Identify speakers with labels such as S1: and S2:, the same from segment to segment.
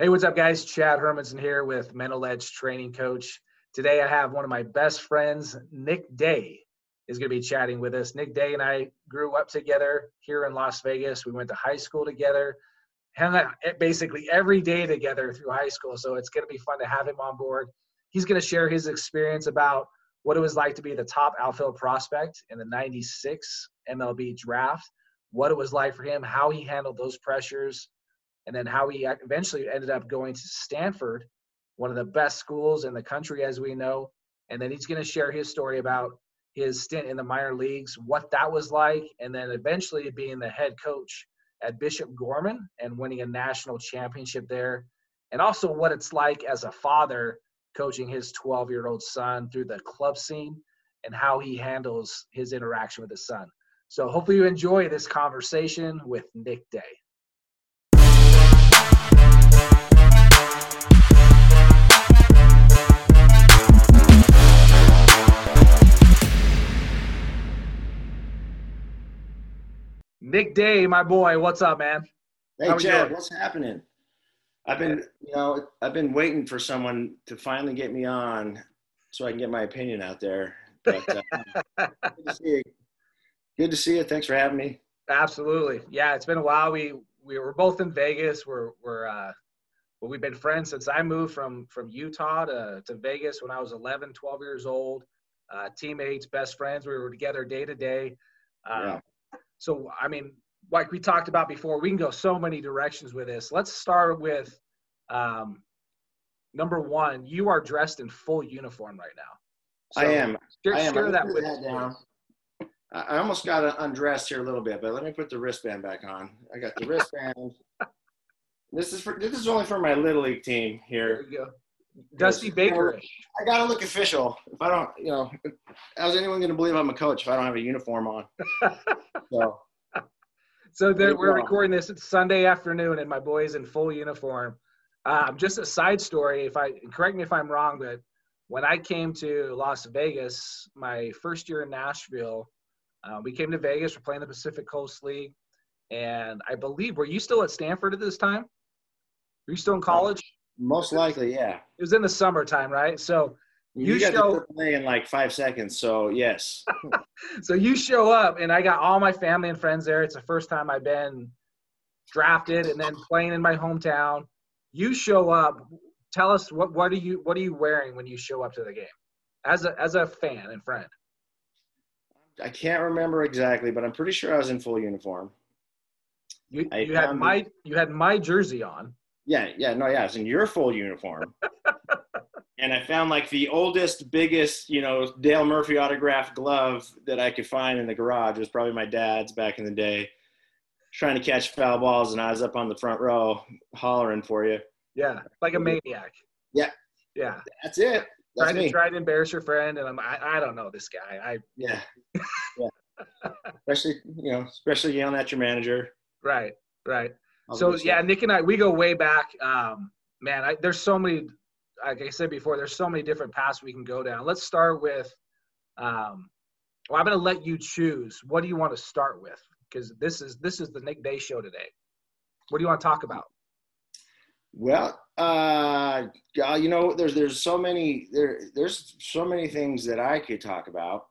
S1: Hey, what's up, guys? Chad Hermanson here with Mental Edge Training Coach. Today, I have one of my best friends, Nick Day, is going to be chatting with us. Nick Day and I grew up together here in Las Vegas. We went to high school together, hung out basically every day together through high school. So it's going to be fun to have him on board. He's going to share his experience about what it was like to be the top outfield prospect in the 96 MLB draft, what it was like for him, how he handled those pressures, and then how he eventually ended up going to Stanford, one of the best schools in the country, as we know. And then he's going to share his story about his stint in the minor leagues, what that was like, and then eventually being the head coach at Bishop Gorman and winning a national championship there, and also what it's like as a father coaching his 12 year old son through the club scene and how he handles his interaction with his son. So, hopefully, you enjoy this conversation with Nick Day. Nick Day, my boy, what's up, man?
S2: Hey, Chad, what's happening? I've been, you know, I've been waiting for someone to finally get me on so I can get my opinion out there. But uh, good to see you. Good to see you. Thanks for having me.
S1: Absolutely. Yeah, it's been a while. We we were both in Vegas. We're we're uh, well, we've been friends since I moved from from Utah to to Vegas when I was 11, 12 years old. Uh, teammates, best friends. We were together day to day. Uh, yeah. So, I mean, like we talked about before, we can go so many directions with this. Let's start with um, number one. You are dressed in full uniform right now.
S2: So I am.
S1: Share,
S2: I am.
S1: Share that with
S2: that down. I almost got undressed here a little bit, but let me put the wristband back on. I got the wristband. this is for this is only for my little league team here.
S1: There you go. Dusty Baker.
S2: I gotta look official. If I don't, you know, how's anyone gonna believe I'm a coach if I don't have a uniform on? so,
S1: so we're recording this. It's Sunday afternoon, and my boy's in full uniform. Um, just a side story. If I correct me if I'm wrong, but when I came to Las Vegas, my first year in Nashville, uh, we came to Vegas. We're playing the Pacific Coast League, and I believe were you still at Stanford at this time? Were you still in college?
S2: Most likely, yeah.
S1: It was in the summertime, right? So
S2: you, you show play in like five seconds. So yes.
S1: so you show up, and I got all my family and friends there. It's the first time I've been drafted, and then playing in my hometown. You show up. Tell us what what are you what are you wearing when you show up to the game, as a as a fan and friend.
S2: I can't remember exactly, but I'm pretty sure I was in full uniform.
S1: You, you had my you had my jersey on.
S2: Yeah, yeah, no, yeah, I was in your full uniform. and I found like the oldest, biggest, you know, Dale Murphy autographed glove that I could find in the garage. It was probably my dad's back in the day, trying to catch foul balls, and I was up on the front row hollering for you.
S1: Yeah, like a maniac.
S2: Yeah,
S1: yeah,
S2: that's it. That's
S1: trying to try to embarrass your friend, and I'm I, I don't know this guy. I
S2: yeah, yeah. especially you know, especially yelling at your manager.
S1: Right, right. So yeah, Nick and I we go way back. Um, man, I, there's so many. Like I said before, there's so many different paths we can go down. Let's start with. Um, well, I'm going to let you choose. What do you want to start with? Because this is this is the Nick Day show today. What do you want to talk about?
S2: Well, uh, you know, there's there's so many there there's so many things that I could talk about.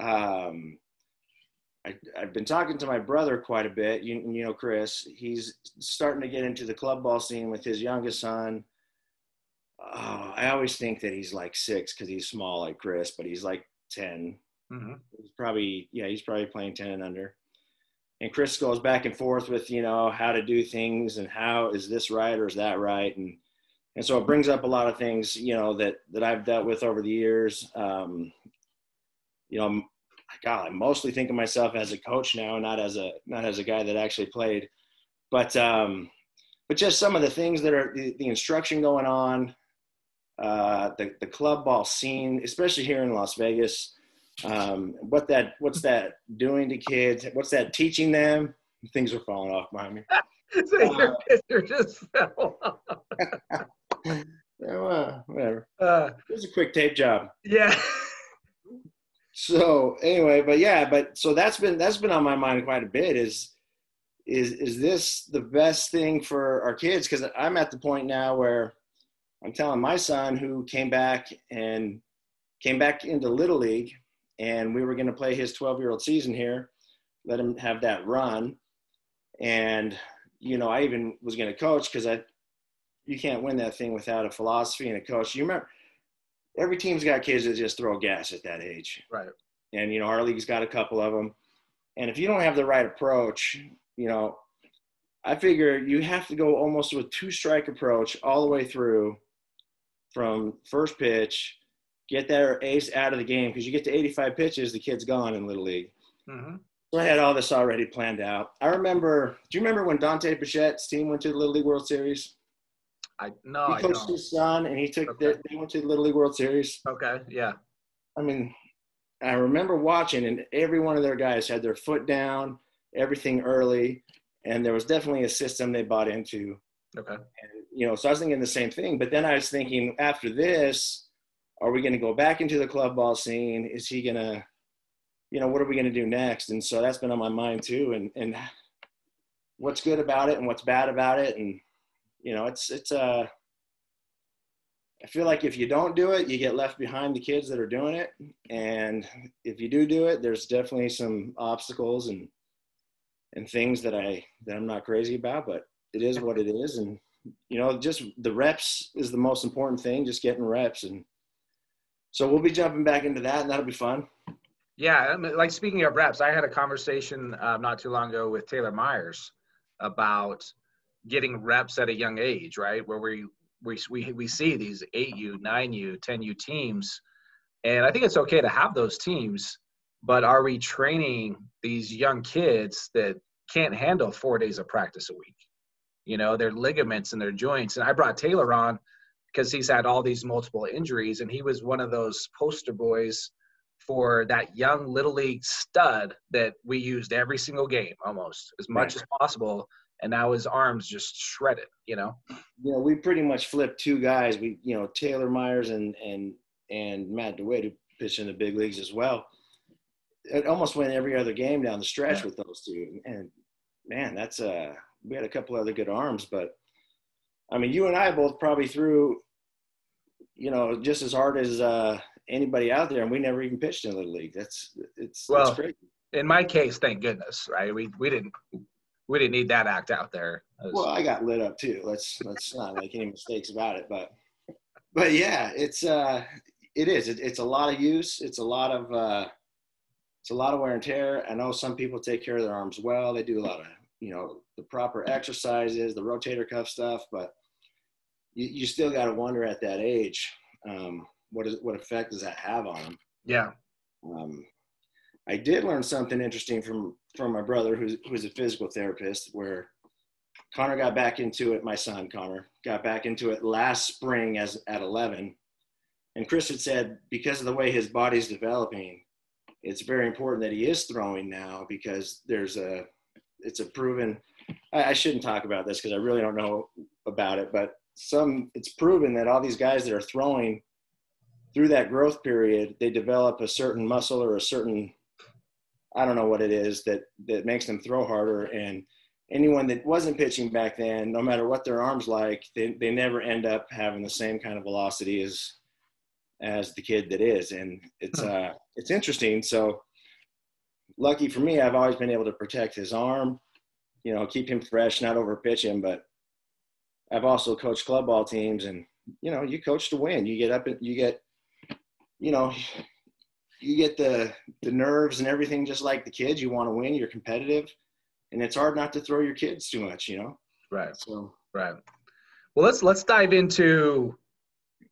S2: Um, I, have been talking to my brother quite a bit. You, you know, Chris, he's starting to get into the club ball scene with his youngest son. Oh, I always think that he's like six because he's small like Chris, but he's like 10. Mm-hmm. He's probably, yeah, he's probably playing 10 and under. And Chris goes back and forth with, you know, how to do things and how is this right or is that right? And, and so it brings up a lot of things, you know, that, that I've dealt with over the years. Um, you know, God, I mostly think of myself as a coach now, not as a not as a guy that actually played. But um, but just some of the things that are the, the instruction going on, uh, the the club ball scene, especially here in Las Vegas. Um, what that what's that doing to kids? What's that teaching them? Things are falling off behind me.
S1: so your picture just fell off.
S2: yeah, whatever. Uh, it was a quick tape job.
S1: Yeah
S2: so anyway, but yeah, but so that's been that's been on my mind quite a bit. Is is is this the best thing for our kids? Because I'm at the point now where I'm telling my son who came back and came back into little league, and we were going to play his 12 year old season here, let him have that run, and you know I even was going to coach because I you can't win that thing without a philosophy and a coach. You remember every team's got kids that just throw gas at that age,
S1: right?
S2: And you know our league's got a couple of them, and if you don't have the right approach, you know, I figure you have to go almost with two strike approach all the way through from first pitch, get that ace out of the game because you get to 85 pitches, the kid's gone in little league. Mm-hmm. So I had all this already planned out. I remember. Do you remember when Dante Bichette's team went to the Little League World Series?
S1: I no.
S2: He coached his son, and he took. Okay. The, they went to the Little League World Series.
S1: Okay. Yeah.
S2: I mean, I remember watching, and every one of their guys had their foot down, everything early, and there was definitely a system they bought into.
S1: Okay.
S2: And, you know, so I was thinking the same thing, but then I was thinking after this, are we going to go back into the club ball scene? Is he going to, you know, what are we going to do next? And so that's been on my mind too, and and what's good about it and what's bad about it, and you know, it's it's uh I feel like if you don't do it, you get left behind the kids that are doing it. And if you do do it, there's definitely some obstacles and and things that I that I'm not crazy about, but it is what it is. And you know, just the reps is the most important thing, just getting reps. And so we'll be jumping back into that, and that'll be fun.
S1: Yeah, like speaking of reps, I had a conversation uh, not too long ago with Taylor Myers about getting reps at a young age, right? Where we we we we see these eight U, nine U, ten U teams, and I think it's okay to have those teams, but are we training these young kids that can't handle four days of practice a week? You know, their ligaments and their joints. And I brought Taylor on because he's had all these multiple injuries, and he was one of those poster boys for that young little league stud that we used every single game almost as much right. as possible and now his arms just shredded you know?
S2: You know we pretty much flipped two guys. We you know taylor myers and and and matt dewitt who pitched in the big leagues as well. It almost went every other game down the stretch yeah. with those two. And man that's uh we had a couple other good arms but i mean you and i both probably threw you know just as hard as uh anybody out there and we never even pitched in the league. That's it's
S1: well that's in my case thank goodness right? We we didn't we didn't need that act out there.
S2: Was, well, I got lit up too. Let's let's not make any mistakes about it. But but yeah, it's uh it is. It, it's a lot of use. It's a lot of uh it's a lot of wear and tear. I know some people take care of their arms well. They do a lot of you know the proper exercises, the rotator cuff stuff, but you, you still got to wonder at that age um, what is what effect does that have on them?
S1: Yeah.
S2: Um, I did learn something interesting from from my brother, who's who's a physical therapist, where Connor got back into it. My son Connor got back into it last spring as at 11, and Chris had said because of the way his body's developing, it's very important that he is throwing now because there's a it's a proven. I, I shouldn't talk about this because I really don't know about it, but some it's proven that all these guys that are throwing through that growth period, they develop a certain muscle or a certain I don't know what it is that that makes them throw harder. And anyone that wasn't pitching back then, no matter what their arms like, they they never end up having the same kind of velocity as as the kid that is. And it's uh it's interesting. So lucky for me, I've always been able to protect his arm, you know, keep him fresh, not over pitch him. But I've also coached club ball teams, and you know, you coach to win. You get up and you get, you know, you get the the nerves and everything just like the kids. You want to win. You're competitive, and it's hard not to throw your kids too much. You know.
S1: Right. So. Right. Well, let's let's dive into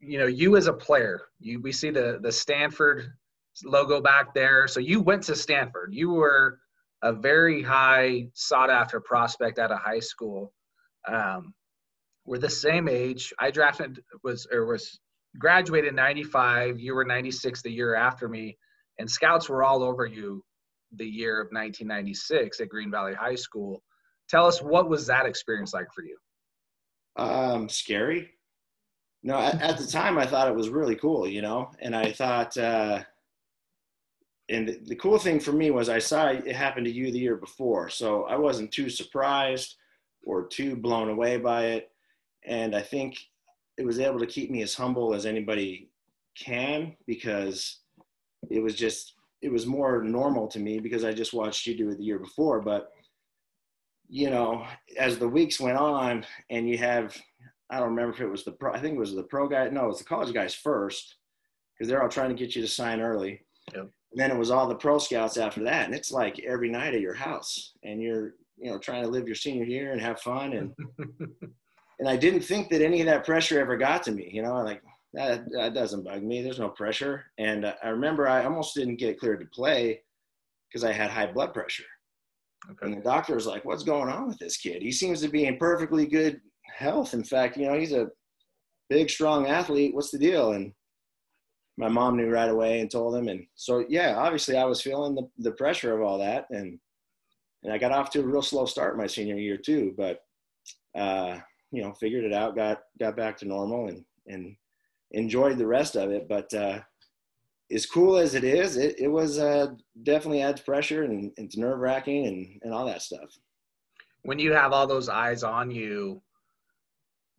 S1: you know you as a player. You we see the the Stanford logo back there. So you went to Stanford. You were a very high sought after prospect out of high school. Um, we're the same age. I drafted was or was graduated in 95 you were 96 the year after me and scouts were all over you the year of 1996 at green valley high school. Tell us what was that experience like for you?
S2: Um scary. No at, at the time i thought it was really cool you know and i thought uh and the, the cool thing for me was I saw it happened to you the year before, so I wasn't too surprised or too blown away by it, and I think it was able to keep me as humble as anybody can because it was just it was more normal to me because I just watched you do it the year before. But you know, as the weeks went on, and you have I don't remember if it was the pro, I think it was the pro guy. No, it was the college guys first because they're all trying to get you to sign early. Yep. And then it was all the pro scouts after that, and it's like every night at your house, and you're you know trying to live your senior year and have fun and. and I didn't think that any of that pressure ever got to me. You know, like that, that doesn't bug me. There's no pressure. And uh, I remember I almost didn't get cleared to play because I had high blood pressure. Okay. And the doctor was like, "What's going on with this kid? He seems to be in perfectly good health. In fact, you know, he's a big, strong athlete. What's the deal?" And my mom knew right away and told him. And so, yeah, obviously, I was feeling the, the pressure of all that, and and I got off to a real slow start my senior year too. But uh, you know, figured it out, got got back to normal, and and enjoyed the rest of it. But uh, as cool as it is, it, it was uh, definitely adds pressure and it's nerve wracking and, and all that stuff.
S1: When you have all those eyes on you,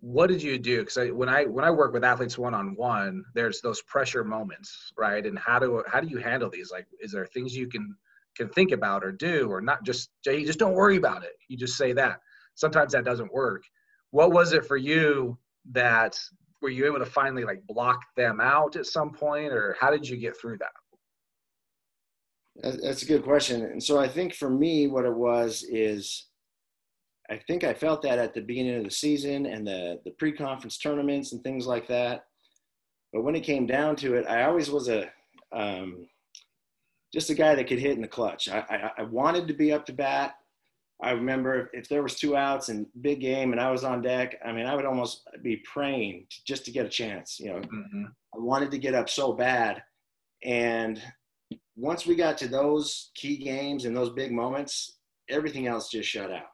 S1: what did you do? Because when I when I work with athletes one on one, there's those pressure moments, right? And how do how do you handle these? Like, is there things you can can think about or do, or not? Just just don't worry about it. You just say that. Sometimes that doesn't work. What was it for you that were you able to finally like block them out at some point or how did you get through that?
S2: That's a good question. And so i think for me what it was is i think i felt that at the beginning of the season and the the pre-conference tournaments and things like that. But when it came down to it i always was a um, just a guy that could hit in the clutch. I, I, I wanted to be up to bat I remember if there was two outs and big game and I was on deck, I mean, I would almost be praying to, just to get a chance. You know, mm-hmm. I wanted to get up so bad. And once we got to those key games and those big moments, everything else just shut out.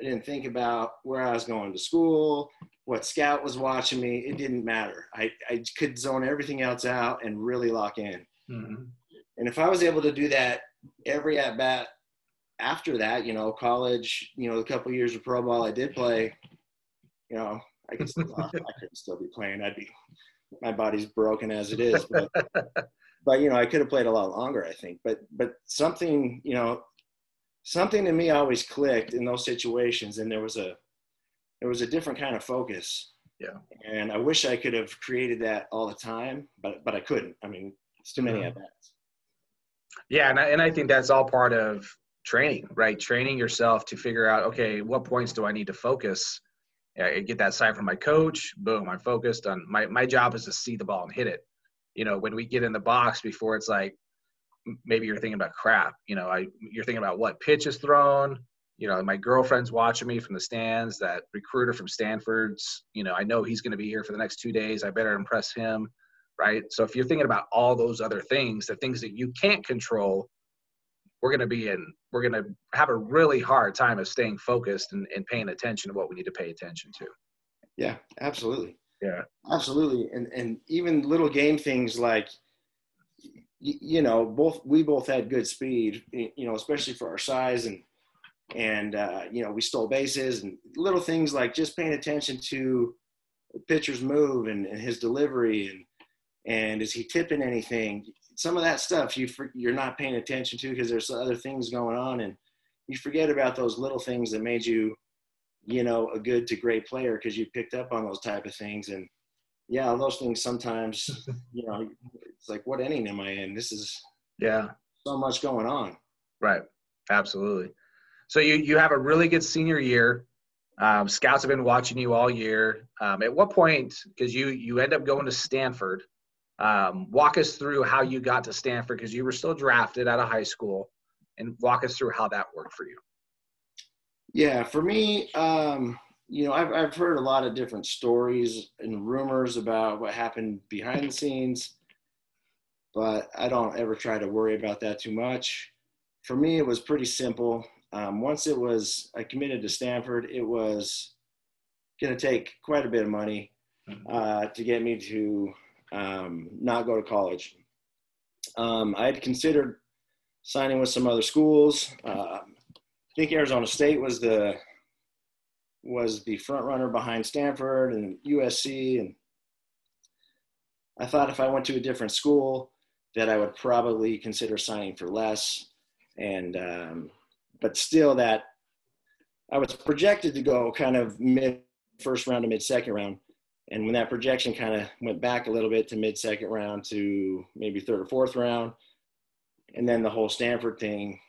S2: I didn't think about where I was going to school, what scout was watching me. It didn't matter. I, I could zone everything else out and really lock in. Mm-hmm. And if I was able to do that every at bat after that, you know, college, you know, a couple years of pro ball I did play, you know, I could still, I could still be playing. I'd be, my body's broken as it is, but, but, you know, I could have played a lot longer, I think, but, but something, you know, something to me always clicked in those situations. And there was a, there was a different kind of focus.
S1: Yeah.
S2: And I wish I could have created that all the time, but, but I couldn't. I mean, it's too many mm-hmm. at bats.
S1: Yeah. And I, and I think that's all part of training, right? Training yourself to figure out, okay, what points do I need to focus? I get that sign from my coach. Boom, I'm focused on my my job is to see the ball and hit it. You know, when we get in the box before it's like maybe you're thinking about crap. You know, I you're thinking about what pitch is thrown. You know, my girlfriend's watching me from the stands. That recruiter from Stanford's. You know, I know he's going to be here for the next two days. I better impress him, right? So if you're thinking about all those other things, the things that you can't control, we're going to be in we're going to have a really hard time of staying focused and, and paying attention to what we need to pay attention to.
S2: Yeah absolutely.
S1: Yeah.
S2: Absolutely. And and even little game things like you know both we both had good speed you know especially for our size and and uh, you know we stole bases and little things like just paying attention to the pitcher's move and, and his delivery and and is he tipping anything some of that stuff you for, you're not paying attention to because there's other things going on and you forget about those little things that made you you know a good to great player because you picked up on those type of things and yeah those things sometimes you know it's like what inning am i in? This is
S1: yeah.
S2: so much going on.
S1: Right. Absolutely. So you you have a really good senior year. Um, scouts have been watching you all year. Um, at what point because you you end up going to stanford um, walk us through how you got to Stanford because you were still drafted out of high school, and walk us through how that worked for you.
S2: Yeah, for me, um, you know, I've, I've heard a lot of different stories and rumors about what happened behind the scenes, but I don't ever try to worry about that too much. For me, it was pretty simple. Um, once it was, I committed to Stanford, it was going to take quite a bit of money mm-hmm. uh, to get me to um, not go to college. Um, I had considered signing with some other schools. Uh, I think Arizona State was the was the front runner behind Stanford and USC, and I thought if I went to a different school, that I would probably consider signing for less, and um, but still that I was projected to go kind of mid first round to mid second round. And when that projection kind of went back a little bit to mid second round to maybe third or fourth round, and then the whole Stanford thing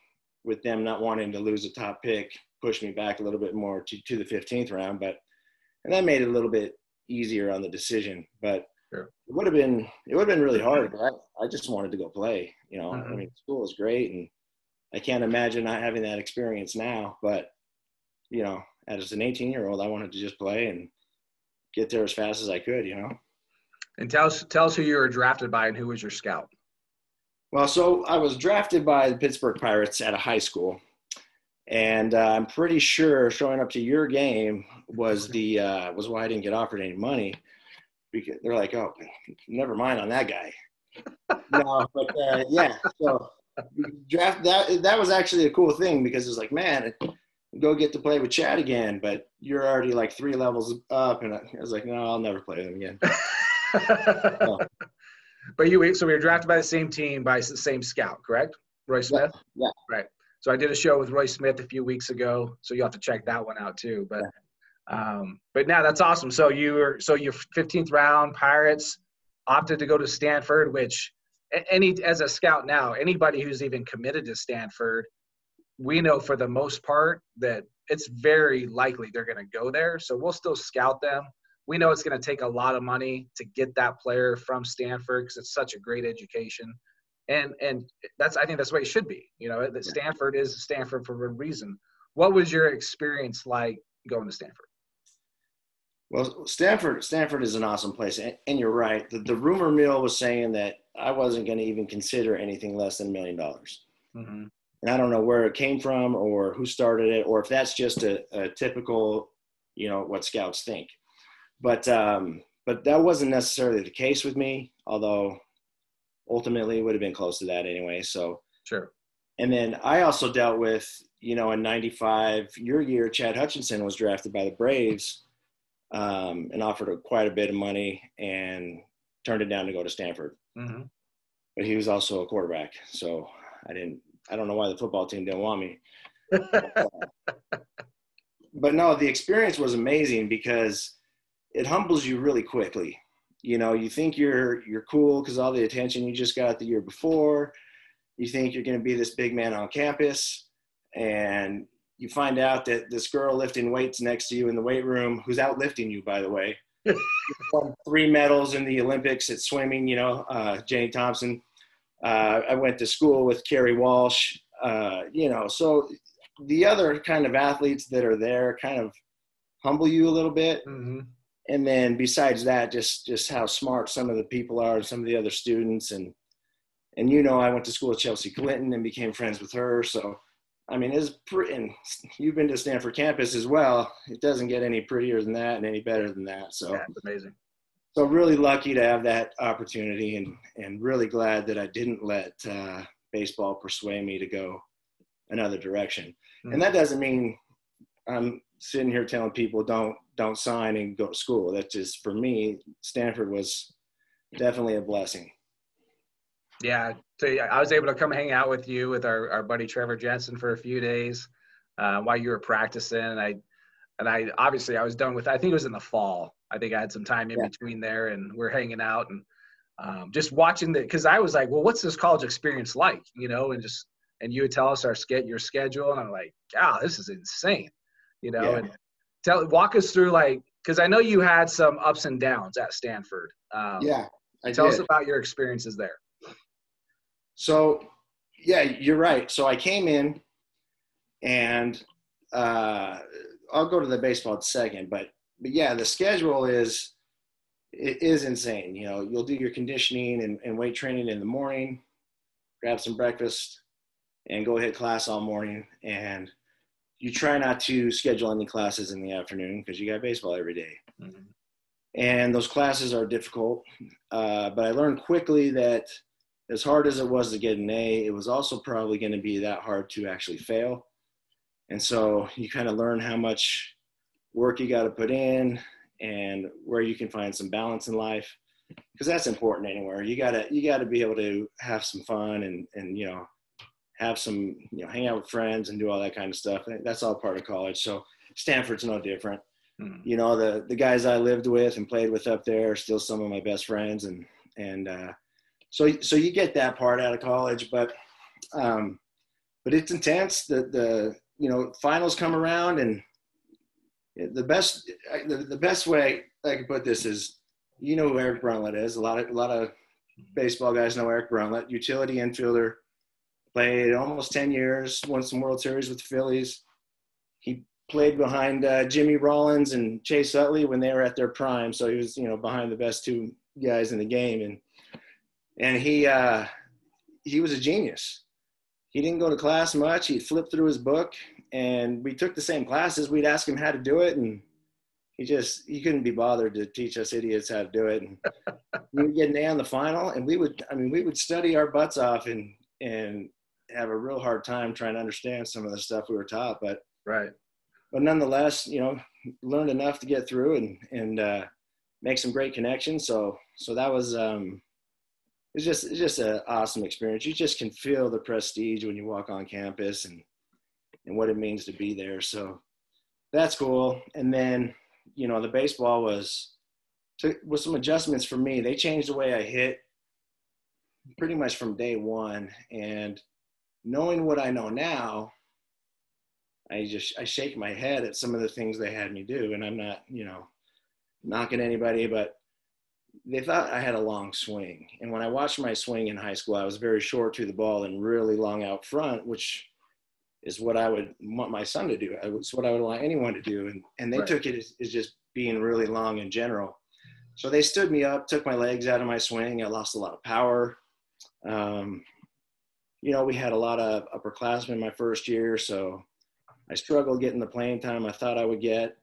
S2: with them not wanting to lose a top pick pushed me back a little bit more to, to the 15th round. But, and that made it a little bit easier on the decision. But sure. it would have been, it would have been really hard. But I, I just wanted to go play. You know, mm-hmm. I mean, school is great. And I can't imagine not having that experience now. But, you know, as an 18 year old, I wanted to just play and get there as fast as I could, you know.
S1: And tell us, tell us who you were drafted by and who was your scout.
S2: Well, so I was drafted by the Pittsburgh Pirates at a high school, and uh, I'm pretty sure showing up to your game was the uh, was why I didn't get offered any money because they're like, oh, never mind on that guy. no, but uh, yeah, so draft that that was actually a cool thing because it's like, man, go get to play with Chad again, but you're already like three levels up, and I was like, no, I'll never play them again.
S1: so, but you so we were drafted by the same team by the same scout, correct? Roy Smith.
S2: Yeah. yeah.
S1: Right. So I did a show with Roy Smith a few weeks ago, so you have to check that one out too. But yeah. um, but now that's awesome. So you were so your 15th round Pirates opted to go to Stanford, which any as a scout now, anybody who's even committed to Stanford, we know for the most part that it's very likely they're going to go there. So we'll still scout them we know it's going to take a lot of money to get that player from Stanford because it's such a great education. And and that's I think that's the way it should be. You know, that Stanford is Stanford for a reason. What was your experience like going to Stanford?
S2: Well, Stanford Stanford is an awesome place, and, and you're right. The, the, rumor mill was saying that I wasn't going to even consider anything less than a million dollars. Mm-hmm. And I don't know where it came from, or who started it, or if that's just a, a typical, you know, what scouts think but um, but that wasn't necessarily the case with me. Although ultimately it would have been close to that anyway. So
S1: sure.
S2: And then I also dealt with, you know, in '95, your year, Chad Hutchinson was drafted by the Braves um, and offered a, quite a bit of money and turned it down to go to Stanford. Mm-hmm. But he was also a quarterback, so I didn't. I don't know why the football team didn't want me. but no, the experience was amazing because it humbles you really quickly. You know, you think you're you're cool because all the attention you just got the year before. You think you're going to be this big man on campus, and you find out that this girl lifting weights next to you in the weight room, who's outlifting you, by the way, won three medals in the Olympics at swimming. You know, uh, Jenny Thompson. Uh, I went to school with Kerri Walsh. Uh, you know, so the other kind of athletes that are there kind of humble you a little bit. Mm-hmm and then besides that, just just how smart some of the people are, and some of the other students, and and you know, I went to school with Chelsea Clinton and became friends with her. So, I mean, it's pretty. And you've been to Stanford campus as well. It doesn't get any prettier than that and any better than that. So,
S1: yeah, it's amazing.
S2: So really lucky to have that opportunity, and and really glad that I didn't let uh, baseball persuade me to go another direction. Mm-hmm. And that doesn't mean I'm sitting here telling people don't don't sign and go to school. That just for me, Stanford was definitely a blessing.
S1: Yeah, so I was able to come hang out with you with our, our buddy Trevor Jensen for a few days uh, while you were practicing. And I and I obviously I was done with. I think it was in the fall. I think I had some time in yeah. between there, and we're hanging out and um, just watching the. Because I was like, well, what's this college experience like? You know, and just and you would tell us our ske- your schedule, and I'm like, God, this is insane you know, yeah. and tell walk us through like because I know you had some ups and downs at Stanford.
S2: Um, yeah,
S1: I tell did. us about your experiences there.
S2: So, yeah, you're right. So I came in, and uh, I'll go to the baseball in a second, but but yeah, the schedule is it is insane. You know, you'll do your conditioning and, and weight training in the morning, grab some breakfast, and go hit class all morning. And you try not to schedule any classes in the afternoon because you got baseball every day. Mm-hmm. And those classes are difficult. Uh, but I learned quickly that as hard as it was to get an A, it was also probably going to be that hard to actually fail. And so you kind of learn how much work you got to put in and where you can find some balance in life because that's important anywhere. You gotta you gotta be able to have some fun and and you know have some you know hang out with friends and do all that kind of stuff. That's all part of college. So Stanford's no different. Mm-hmm. You know the the guys I lived with and played with up there are still some of my best friends and and uh, so so you get that part out of college, but um, but it's intense. The the you know finals come around and the best the, the best way I can put this is you know who Eric Bruntlett is. A lot of a lot of baseball guys know Eric Bruntlett, utility infielder. Played almost ten years, won some World Series with the Phillies. He played behind uh, Jimmy Rollins and Chase Utley when they were at their prime, so he was you know behind the best two guys in the game, and and he uh, he was a genius. He didn't go to class much. He flipped through his book, and we took the same classes. We'd ask him how to do it, and he just he couldn't be bothered to teach us idiots how to do it. And we would get an A on the final, and we would I mean we would study our butts off and and have a real hard time trying to understand some of the stuff we were taught. But
S1: right,
S2: but nonetheless, you know, learned enough to get through and and uh, make some great connections. So so that was um, it's just it's just an awesome experience. You just can feel the prestige when you walk on campus and and what it means to be there. So that's cool. And then you know, the baseball was with some adjustments for me. They changed the way I hit pretty much from day one. And knowing what I know now, I just I shake my head at some of the things they had me do. And I'm not, you know, knocking anybody, but they thought I had a long swing. And when I watched my swing in high school, I was very short to the ball and really long out front, which is what I would want my son to do. It's what I would want anyone to do. And, and they right. took it as, as, just being really long in general. So they stood me up, took my legs out of my swing. I lost a lot of power. Um, you know, we had a lot of upperclassmen my first year, so I struggled getting the playing time I thought I would get.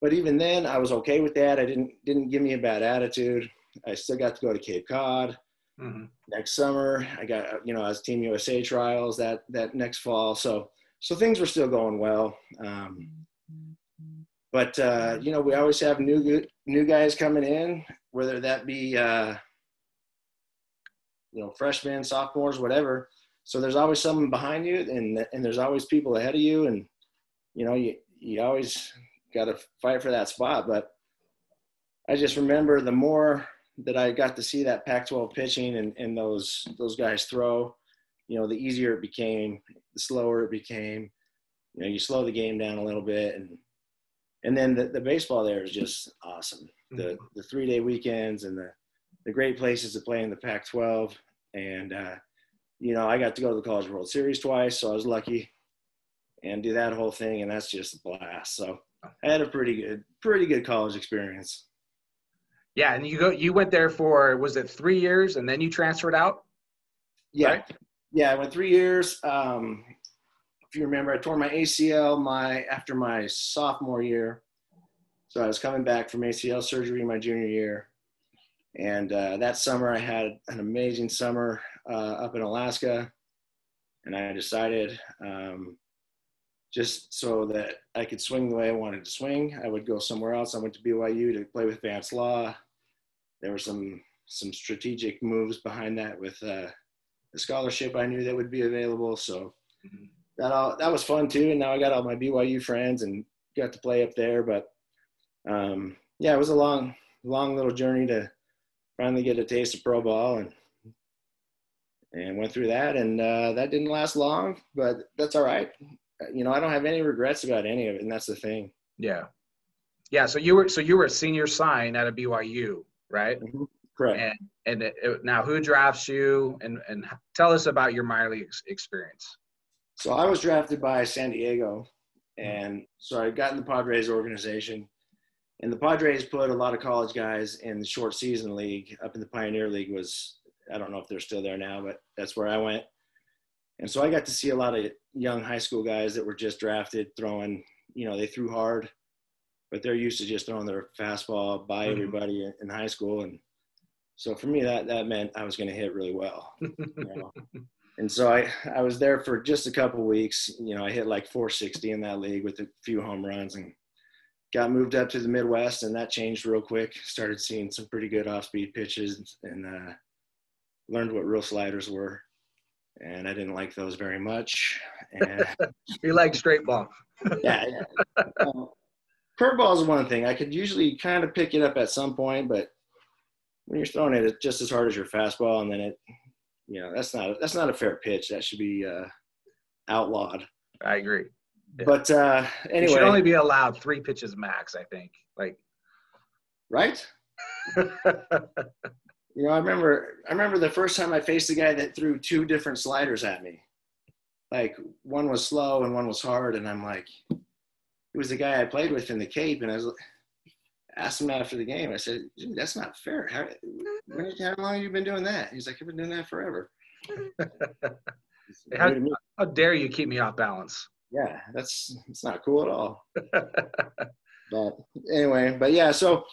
S2: But even then, I was okay with that. I didn't didn't give me a bad attitude. I still got to go to Cape Cod. Mm-hmm. Next summer, I got you know as Team USA trials that that next fall. So so things were still going well. Um, but uh, you know we always have new new guys coming in, whether that be uh, you know freshmen, sophomores, whatever. So there's always someone behind you, and and there's always people ahead of you, and you know you you always got to fight for that spot. But I just remember the more that I got to see that Pac-12 pitching and, and those those guys throw, you know, the easier it became, the slower it became. You know, you slow the game down a little bit, and and then the, the baseball there is just awesome. The mm-hmm. the three day weekends and the the great places to play in the Pac-12, and uh, you know, I got to go to the College World Series twice, so I was lucky, and do that whole thing, and that's just a blast. So I had a pretty good pretty good college experience.
S1: Yeah, and you go you went there for was it three years and then you transferred out?
S2: Yeah. Right? Yeah, I went three years. Um, if you remember, I tore my ACL my after my sophomore year. So I was coming back from ACL surgery my junior year. And uh, that summer I had an amazing summer uh, up in Alaska. And I decided um, just so that I could swing the way I wanted to swing. I would go somewhere else. I went to BYU to play with Vance Law. There were some some strategic moves behind that with uh, the scholarship I knew that would be available. So mm-hmm. that all that was fun too. And now I got all my BYU friends and got to play up there. But um, yeah, it was a long long little journey to finally get a taste of pro ball and and went through that and uh, that didn't last long but that's all right you know, I don't have any regrets about any of it, and that's the thing.
S1: Yeah, yeah. So you were so you were a senior sign at a BYU, right?
S2: Mm-hmm. Correct.
S1: And and it, it, now, who drafts you? And and tell us about your minor league experience.
S2: So I was drafted by San Diego, and so I got in the Padres organization. And the Padres put a lot of college guys in the short season league up in the Pioneer League. Was I don't know if they're still there now, but that's where I went. And so I got to see a lot of young high school guys that were just drafted throwing, you know, they threw hard, but they're used to just throwing their fastball by mm-hmm. everybody in high school. And So for me, that that meant I was going to hit really well. You know? and so I I was there for just a couple weeks. You know, I hit like 460 in that league with a few home runs and got moved up to the Midwest, and that changed real quick. Started seeing some pretty good off-speed pitches, and uh, learned what real sliders were. And I didn't like those very much. And
S1: you like straight ball.
S2: yeah. yeah. Um, curveball is one thing. I could usually kind of pick it up at some point, but when you're throwing it it's just as hard as your fastball, and then it, you know, that's not that's not a fair pitch. That should be uh, outlawed.
S1: I agree.
S2: Yeah. But uh, anyway,
S1: you should only be allowed three pitches max. I think. Like,
S2: right? you know, I remember I remember the first time I faced a guy that threw two different sliders at me. Like one was slow and one was hard, and I'm like, it was the guy I played with in the Cape, and I was asked him after the game. I said, "That's not fair. How, how long have you been doing that?" He's like, "I've been doing that forever."
S1: how, how dare you keep me off balance?
S2: yeah, that's it's not cool at all. but anyway, but yeah, so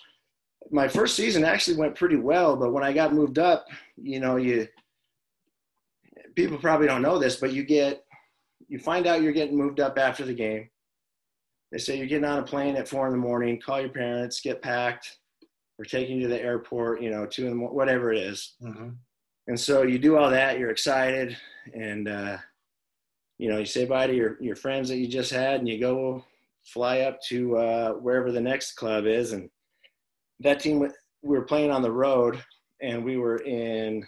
S2: my first season actually went pretty well, but when I got moved up, you know, you people probably don't know this, but you get you find out you're getting moved up after the game. They say you're getting on a plane at four in the morning, call your parents, get packed, we're taking you to the airport, you know, two in the morning, whatever it is. Mm-hmm. And so you do all that, you're excited, and uh, you know, you say bye to your, your friends that you just had and you go fly up to uh, wherever the next club is. And that team, we were playing on the road and we were in,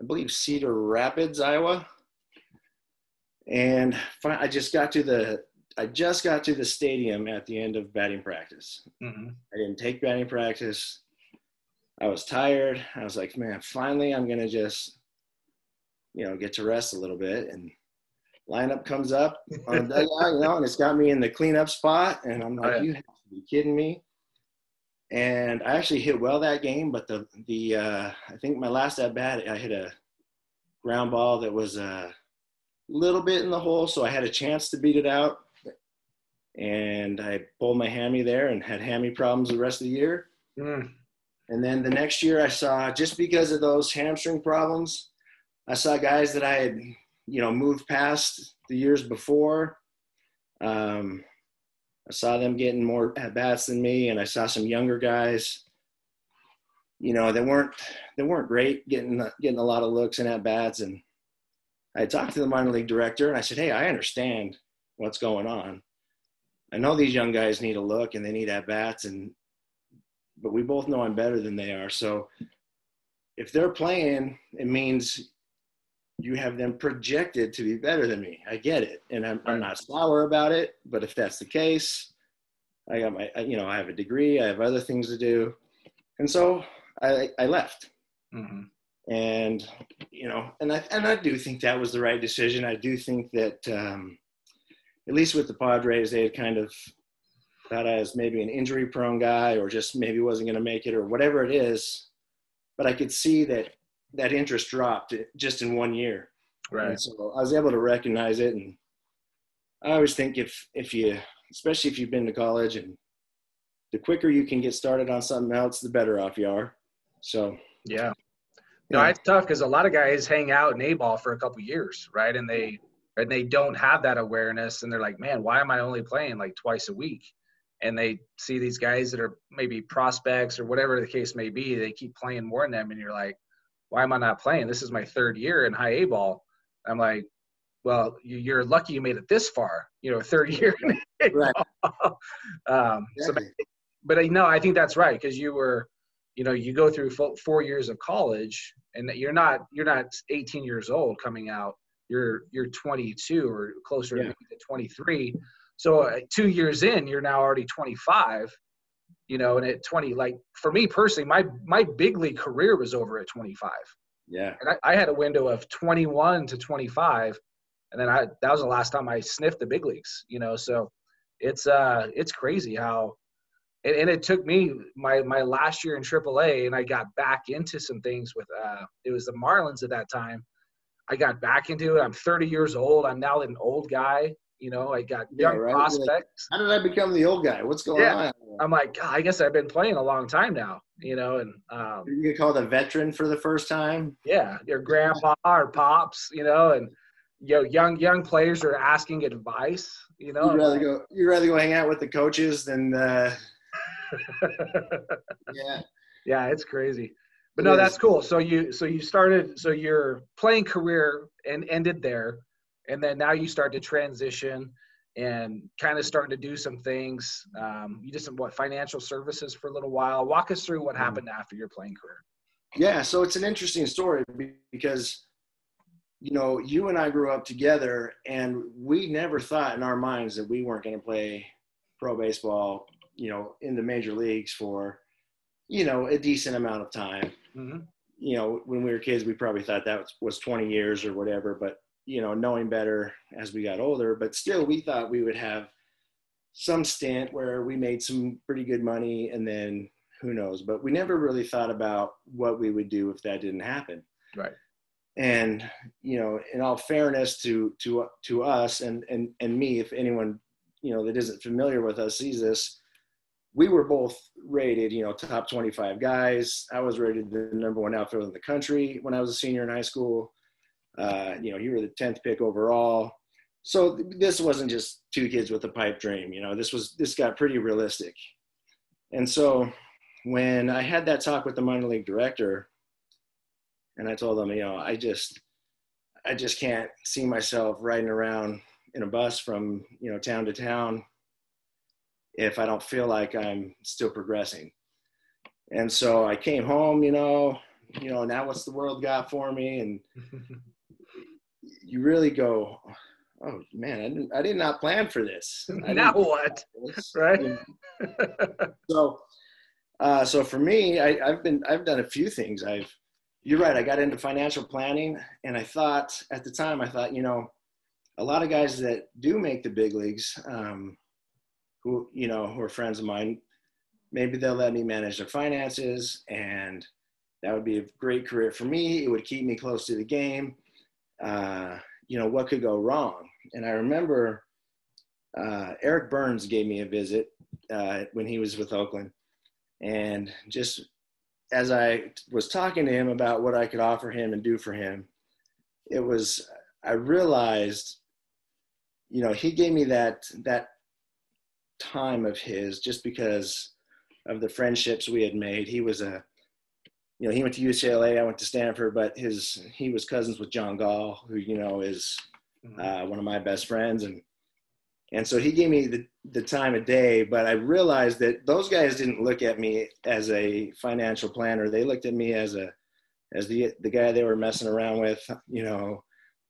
S2: I believe, Cedar Rapids, Iowa. And I just got to the, I just got to the stadium at the end of batting practice. Mm-hmm. I didn't take batting practice. I was tired. I was like, man, finally, I'm gonna just, you know, get to rest a little bit. And lineup comes up on the dugout, you know, and it's got me in the cleanup spot. And I'm like, oh, yeah. you have to be kidding me. And I actually hit well that game, but the the uh, I think my last at bat I hit a ground ball that was a little bit in the hole, so I had a chance to beat it out. And I pulled my hammy there and had hammy problems the rest of the year. Mm. And then the next year I saw just because of those hamstring problems, I saw guys that I had you know, moved past the years before. Um, I saw them getting more at bats than me, and I saw some younger guys. You know, they weren't they weren't great getting getting a lot of looks and at bats. And I talked to the minor league director, and I said, "Hey, I understand what's going on. I know these young guys need a look and they need at bats, and but we both know I'm better than they are. So if they're playing, it means you have them projected to be better than me. I get it, and I'm, I'm not sour about it. But if that's the case, I got my, you know, I have a degree, I have other things to do, and so I, I left. Mm-hmm. And you know, and I and I do think that was the right decision. I do think that um, at least with the Padres, they had kind of thought I was maybe an injury-prone guy, or just maybe wasn't going to make it, or whatever it is. But I could see that that interest dropped just in one year.
S1: Right.
S2: And so I was able to recognize it, and I always think if if you, especially if you've been to college, and the quicker you can get started on something else, the better off you are. So
S1: yeah, no, it's tough because a lot of guys hang out in A ball for a couple years, right? And they and they don't have that awareness, and they're like, man, why am I only playing like twice a week? And they see these guys that are maybe prospects or whatever the case may be, they keep playing more than them, and you're like, why am I not playing? This is my third year in high A ball. I'm like, well, you're lucky you made it this far, you know, third year. right. um, so, but I know I think that's right because you were, you know, you go through four years of college, and you're not you're not 18 years old coming out. You're you're 22 or closer yeah. to 23. So uh, two years in, you're now already 25 you know, and at 20, like for me personally, my my big league career was over at 25.
S2: Yeah.
S1: And I, I, had a window of 21 to 25, and then I that was the last time I sniffed the big leagues. You know, so it's uh it's crazy how, and, and it took me my my last year in AAA, and I got back into some things with uh it was the Marlins at that time. I got back into it. I'm 30 years old. I'm now an old guy You know, I got
S2: Yeah,
S1: young
S2: right. You're like,
S1: prospects.
S2: How did I become the old guy? What's going
S1: Yeah.
S2: on?
S1: I'm like, I guess I've been playing a long time now. You know, and um,
S2: You get called a veteran for the first time.
S1: yeah, your grandpa or pops, you know, and you know, young young players are asking advice. You know,
S2: You'd rather go. You'd rather go hang out with the coaches than. Uh, yeah.
S1: yeah, it's crazy. But no, that's cool. So you so you started so your playing career and ended there, and then now you start to transition and kind of starting to do some things. Um, you did some what financial services for a little while. Walk us through what
S2: Mhm.
S1: happened after your playing career.
S2: Yeah, so it's an interesting story because, you know, you and I grew up together, and we never thought in our minds that we weren't going to play pro baseball, you know, in the major leagues for, you know, a decent amount of time.
S1: Hmm
S2: You know, when we were kids, we probably thought that was, was 20 years or whatever, but, you know, knowing better as we got older, but still, we thought we would have some stint where we made some pretty good money and then who knows but we never really thought about what we would do if that didn't happen
S1: Right.
S2: and you know in all fairness to to to us and and and me if anyone you know that isn't familiar with us sees this we were both rated you know top 25 guys. I was rated the number one outfielder in the country when i was a senior in high school. Uh, you know you were the 10th pick overall. So th- this wasn't just two kids with a pipe dream you know this was this got pretty realistic. And so when i had that talk with the minor league director and i told him you know i just i just can't see myself riding around in a bus from you know town to town if i don't feel like i'm still progressing. And so i came home you know you know now what's the world got for me? And you really go oh man i didn't i did not plan for this. I
S1: now what?
S2: this,
S1: Right?
S2: so uh, so for me I, i've been i've done a few things. I've you're right i got into financial planning and i thought at the time i thought you know a lot of guys that do make the big leagues um, who you know who are friends of mine maybe they'll let me manage their finances and that would be a great career for me. It would keep me close to the game. Uh, you know what could go wrong? And i remember uh, eric byrnes gave me a visit uh, when he was with oakland. And just as i was talking to him about what i could offer him and do for him it was i realized you know he gave me that that time of his just because of the friendships we had made. He was a you know he went to ucla i went to stanford but his he was cousins with john gall who you know is uh, one of my best friends. And and so he gave me the, the time of day but i realized that those guys didn't look at me as a financial planner. They looked at me as a as the the guy they were messing around with you know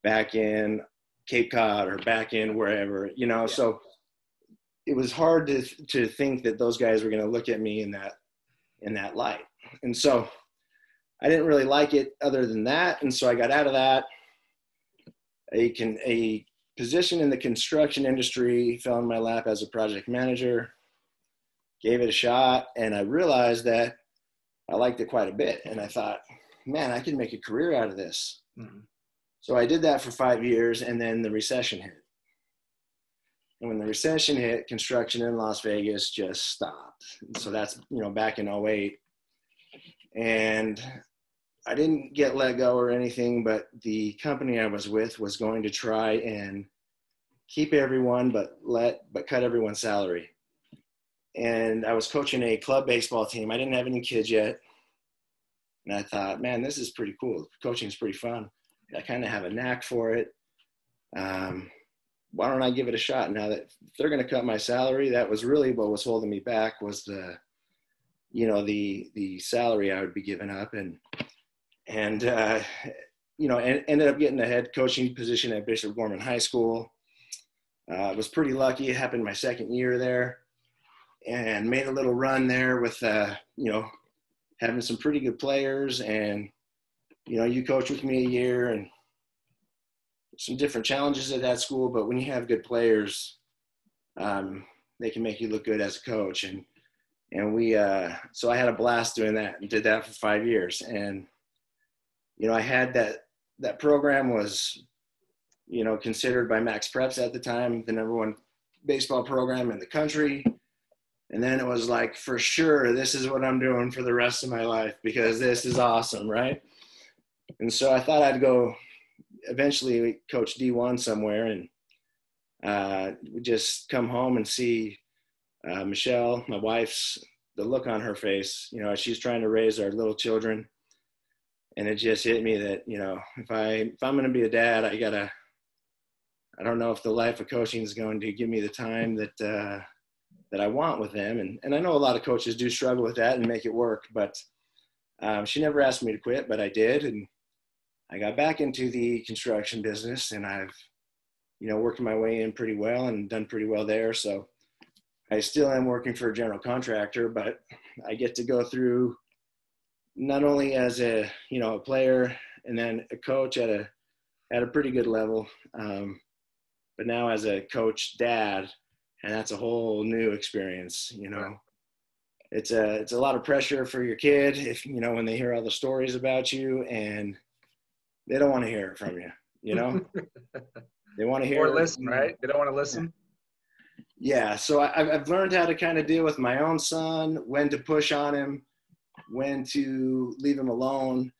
S2: back in cape cod or back in wherever you know
S1: Yeah.
S2: so it was hard to to think that those guys were going to look at me in that in that light. And so i didn't really like it other than that. And so i got out of that. A can a position in the construction industry fell in my lap as a project manager gave it a shot and i realized that i liked it quite a bit. And i thought man i can make a career out of this.
S1: Mhm.
S2: so i did that for five years and then the recession hit when the recession hit construction in las vegas just stopped so that's you know back in 08 and I didn't get let go or anything, but the company I was with was going to try and keep everyone, but let but cut everyone's salary. And I was coaching a club baseball team. I didn't have any kids yet, and I thought, man, this is pretty cool. Coaching is pretty fun. I kind of have a knack for it. Um, why don't I give it a shot? Now that they're going to cut my salary, that was really what was holding me back was the, you know, the the salary I would be giving up, and and uh, you know, en- ended up getting a head coaching position at Bishop Gorman High School. Uh, was pretty lucky. It happened my second year there, and made a little run there with uh, you know having some pretty good players. And you know, you coached with me a year, and some different challenges at that school. But when you have good players, um, they can make you look good as a coach. And and we uh, so I had a blast doing that and did that for five years. And you know, I had that that program was you know, considered by MaxPreps at the time the number one baseball program in the country. And then it was like, for sure, this is what I'm doing for the rest of my life because this is awesome, right? And so I thought I'd go eventually coach D1 somewhere and uh, just come home and see uh, Michelle, my wife's, the look on her face, you know, she's trying to raise our little children. And it just hit me that, you know, if I, if I'm going to be a dad, I gotta, I don't know if the life of coaching is going to give me the time that, uh, that I want with them. And, and I know a lot of coaches do struggle with that and make it work, but um, she never asked me to quit, but I did. And I got back into the construction business and I've, you know, working my way in pretty well and done pretty well there. So I still am working for a general contractor, but I get to go through not only as a, you know, a player and then a coach at a, at a pretty good level. Um, but now as a coach dad, and that's a whole new experience, you know, it's a, it's a lot of pressure for your kid if, you know, when they hear all the stories about you and, they don't want to hear it from you. You know, they want to hear
S1: or listen, right? They don't want to listen.
S2: Yeah. So I, I've learned how to kind of deal with my own son, when to push on him, when to leave him alone.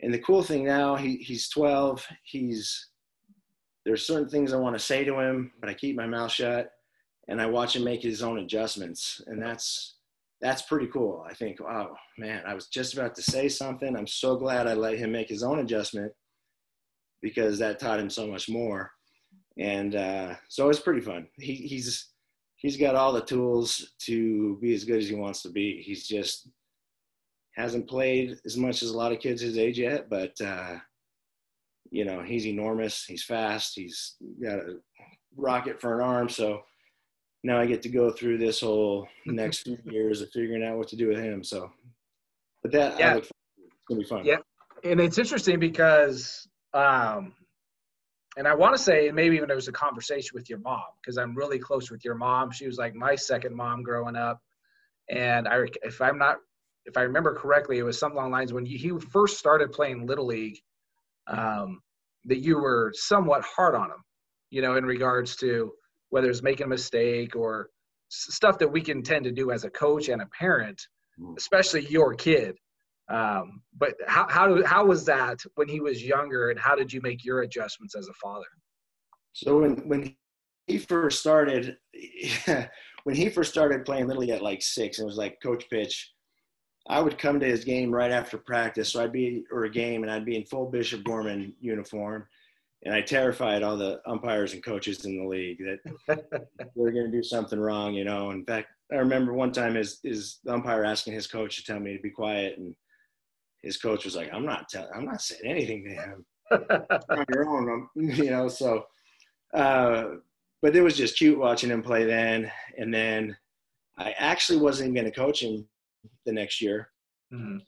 S2: And the cool thing now, he, he's 12. He's there's certain things I want to say to him, but I keep my mouth shut and I watch him make his own adjustments. And that's that's pretty cool. I think, wow, man, I was just about to say something. I'm so glad I let him make his own adjustment because that taught him so much more. And uh, so it's pretty fun. He, he's he's got all the tools to be as good as he wants to be. He's just hasn't played as much as a lot of kids his age yet, but uh, you know he's enormous. He's fast. He's got a rocket for an arm. So now I get to go through this whole next few years of figuring out what to do with him. So, but that yeah. it's gonna be fun.
S1: Yeah, and it's interesting because um, and I want to say maybe even there was a conversation with your mom because I'm really close with your mom. She was like my second mom growing up, and I, if I'm not, if I remember correctly, it was something along the lines when he first started playing little league, um, that you were somewhat hard on him, you know, in regards to whether it's making a mistake or stuff that we can tend to do as a coach and a parent, mm. especially your kid. Um, but how, how, how was that when he was younger and how did you make your adjustments as a father?
S2: So when, when he first started, when he first started playing literally at like six, and it was like coach pitch, I would come to his game right after practice. So I'd be, or a game and I'd be in full Bishop Gorman uniform. And I terrified all the umpires and coaches in the league that we're going to do something wrong, you know. In fact, I remember one time his, his umpire asking his coach to tell me to be quiet. And his coach was like, I'm not telling, I'm not saying anything to him on your own, you know? So, uh, but it was just cute watching him play then. And then I actually wasn't even going to coach him the next year. Mm-hmm.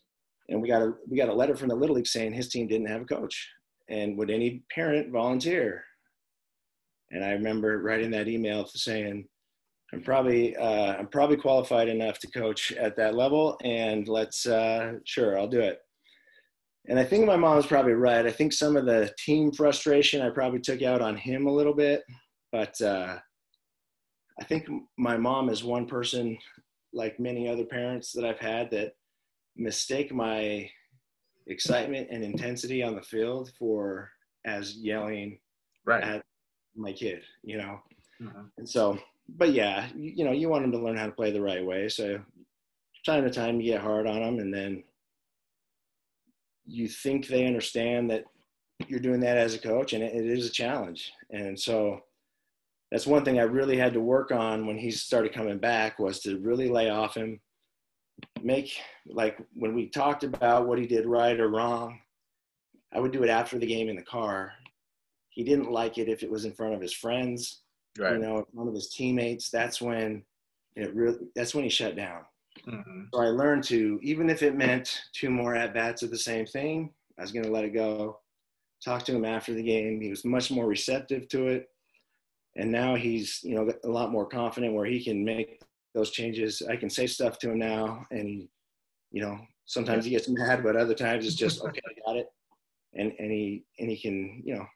S2: And we got a, we got a letter from the little league saying his team didn't have a coach and would any parent volunteer? And I remember writing that email saying, I'm probably uh, I'm probably qualified enough to coach at that level, and let's uh, sure I'll do it. And I think my mom's probably right. I think some of the team frustration I probably took out on him a little bit, but uh, I think my mom is one person, like many other parents that I've had, that mistake my excitement and intensity on the field for as yelling
S1: right.
S2: at my kid, you know. Mm-hmm. And so but yeah, you, you, know, you want them to learn how to play the right way. So time to time you get hard on them and then you think they understand that you're doing that as a coach and it, it is a challenge. And so that's one thing I really had to work on when he started coming back was to really lay off him, make like when we talked about what he did right or wrong, I would do it after the game in the car. He didn't like it if it was in front of his friends right. you know, one of his teammates, that's when it really, that's when he shut down. Mm-hmm. So I learned to, even if it meant two more at bats of the same thing, I was going to let it go. Talk to him after the game. He was much more receptive to it. And now he's, you know, a lot more confident where he can make those changes. I can say stuff to him now and he, you know, sometimes he gets mad, but other times it's just, okay, I got it. And, and he, and he can, you know,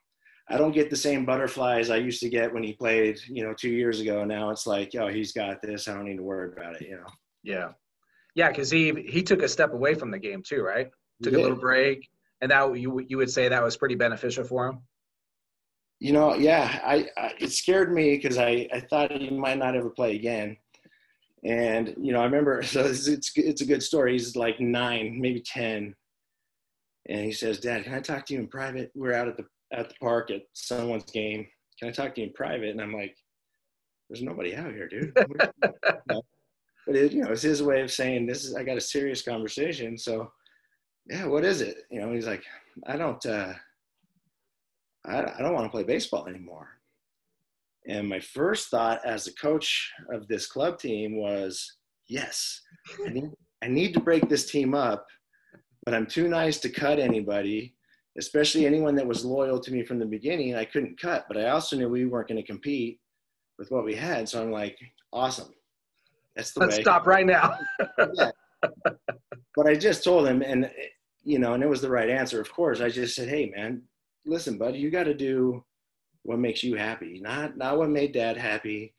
S2: I don't get the same butterflies I used to get when he played, you know, two years ago. Now it's like, oh, he's got this. I don't need to worry about it, you know.
S1: Yeah, yeah, because he he took a step away from the game too, right? Took a little break, and that you you would say that was pretty beneficial for him.
S2: You know, yeah, I, I it scared me because I I thought he might not ever play again, and you know I remember so it's it's, it's a good story. He's like nine, maybe ten, and he says, "Dad, can I talk to you in private?" We're out at the at the park at someone's game. Can I talk to you in private? And I'm like, "There's nobody out here, dude." but it, you know, it's his way of saying this is I got a serious conversation. So, yeah, what is it? You know, he's like, I don't, uh, I, I don't want to play baseball anymore. And my first thought as a coach of this club team was, yes, I need, I need to break this team up but I'm too nice to cut anybody, especially anyone that was loyal to me from the beginning. I couldn't cut, but I also knew we weren't going to compete with what we had. So I'm like, awesome.
S1: That's the Let's way. stop right now. yeah.
S2: But I just told him, and you know, and it was the right answer. Of course, I just said, "Hey, man, listen, buddy, you got to do what makes you happy. Not not what made Dad happy,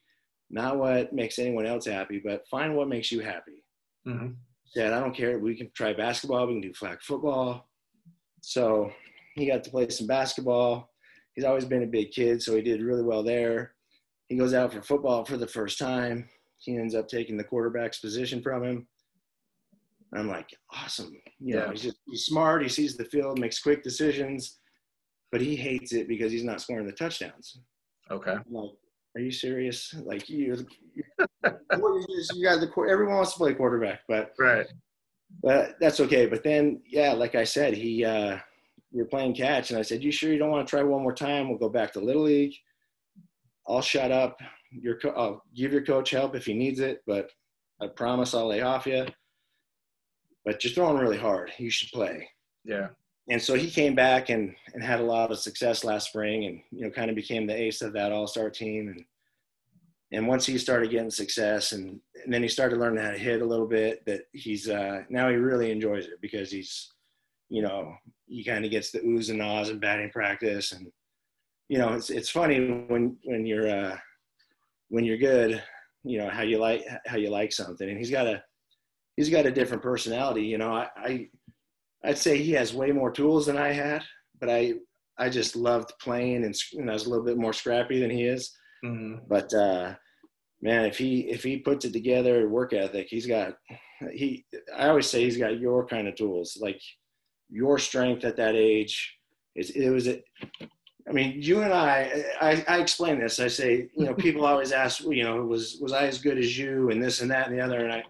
S2: not what makes anyone else happy, but find what makes you happy." Mm-hmm said, I don't care. We can try basketball. We can do flag football. So he got to play some basketball. He's always been a big kid, so he did really well there. He goes out for football for the first time. He ends up taking the quarterback's position from him. I'm like, awesome. You yeah. know, he's just he's smart. He sees the field, makes quick decisions, but he hates it because he's not scoring the touchdowns.
S1: Okay. I'm
S2: like, are you serious? Like you, you got the everyone wants to play quarterback, but
S1: right.
S2: But that's okay. But then, yeah, like I said, he uh, we were playing catch, and I said, "You sure you don't want to try one more time? We'll go back to little league. I'll shut up. Your co- I'll give your coach help if he needs it, but I promise I'll lay off you. But you're throwing really hard. You should play."
S1: Yeah
S2: and so he came back and, and had a lot of success last spring and you know kind of became the ace of that all-star team and and once he started getting success and, and then he started learning how to hit a little bit that he's uh, now he really enjoys it because he's you know he kind of gets the oohs and ahs in batting practice and you know it's it's funny when when you're uh, when you're good you know how you like how you like something and he's got a he's got a different personality you know I, I I'd say he has way more tools than I had, but I I just loved playing and, and I was a little bit more scrappy than he is. Mm-hmm. But uh, man, if he if he puts it together, work ethic, he's got he. I always say he's got your kind of tools, like your strength at that age. Is it was it. I mean, you and I, I, I explain this. I say, you know, people always ask, you know, was was I as good as you, and this and that and the other, and I.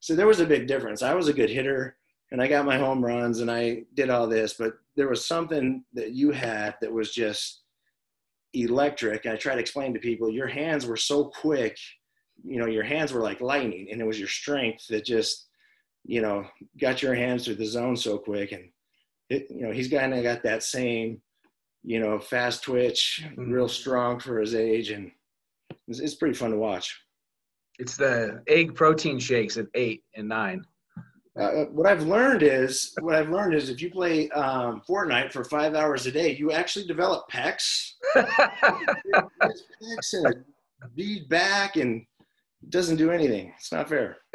S2: So there was a big difference. I was a good hitter and I got my home runs and I did all this, but there was something that you had that was just electric. And I try to explain to people, your hands were so quick, you know, your hands were like lightning, and it was your strength that just, you know, got your hands through the zone so quick. And it, you know, he's kind of got that same, you know, fast twitch, mm-hmm. real strong for his age, and it's, it's pretty fun to watch.
S1: It's the egg protein shakes at eight and nine.
S2: Uh, what I've learned is what I've learned is if you play um, Fortnite for five hours a day, you actually develop pecs. pecs and a bead back, and doesn't do anything. It's not fair.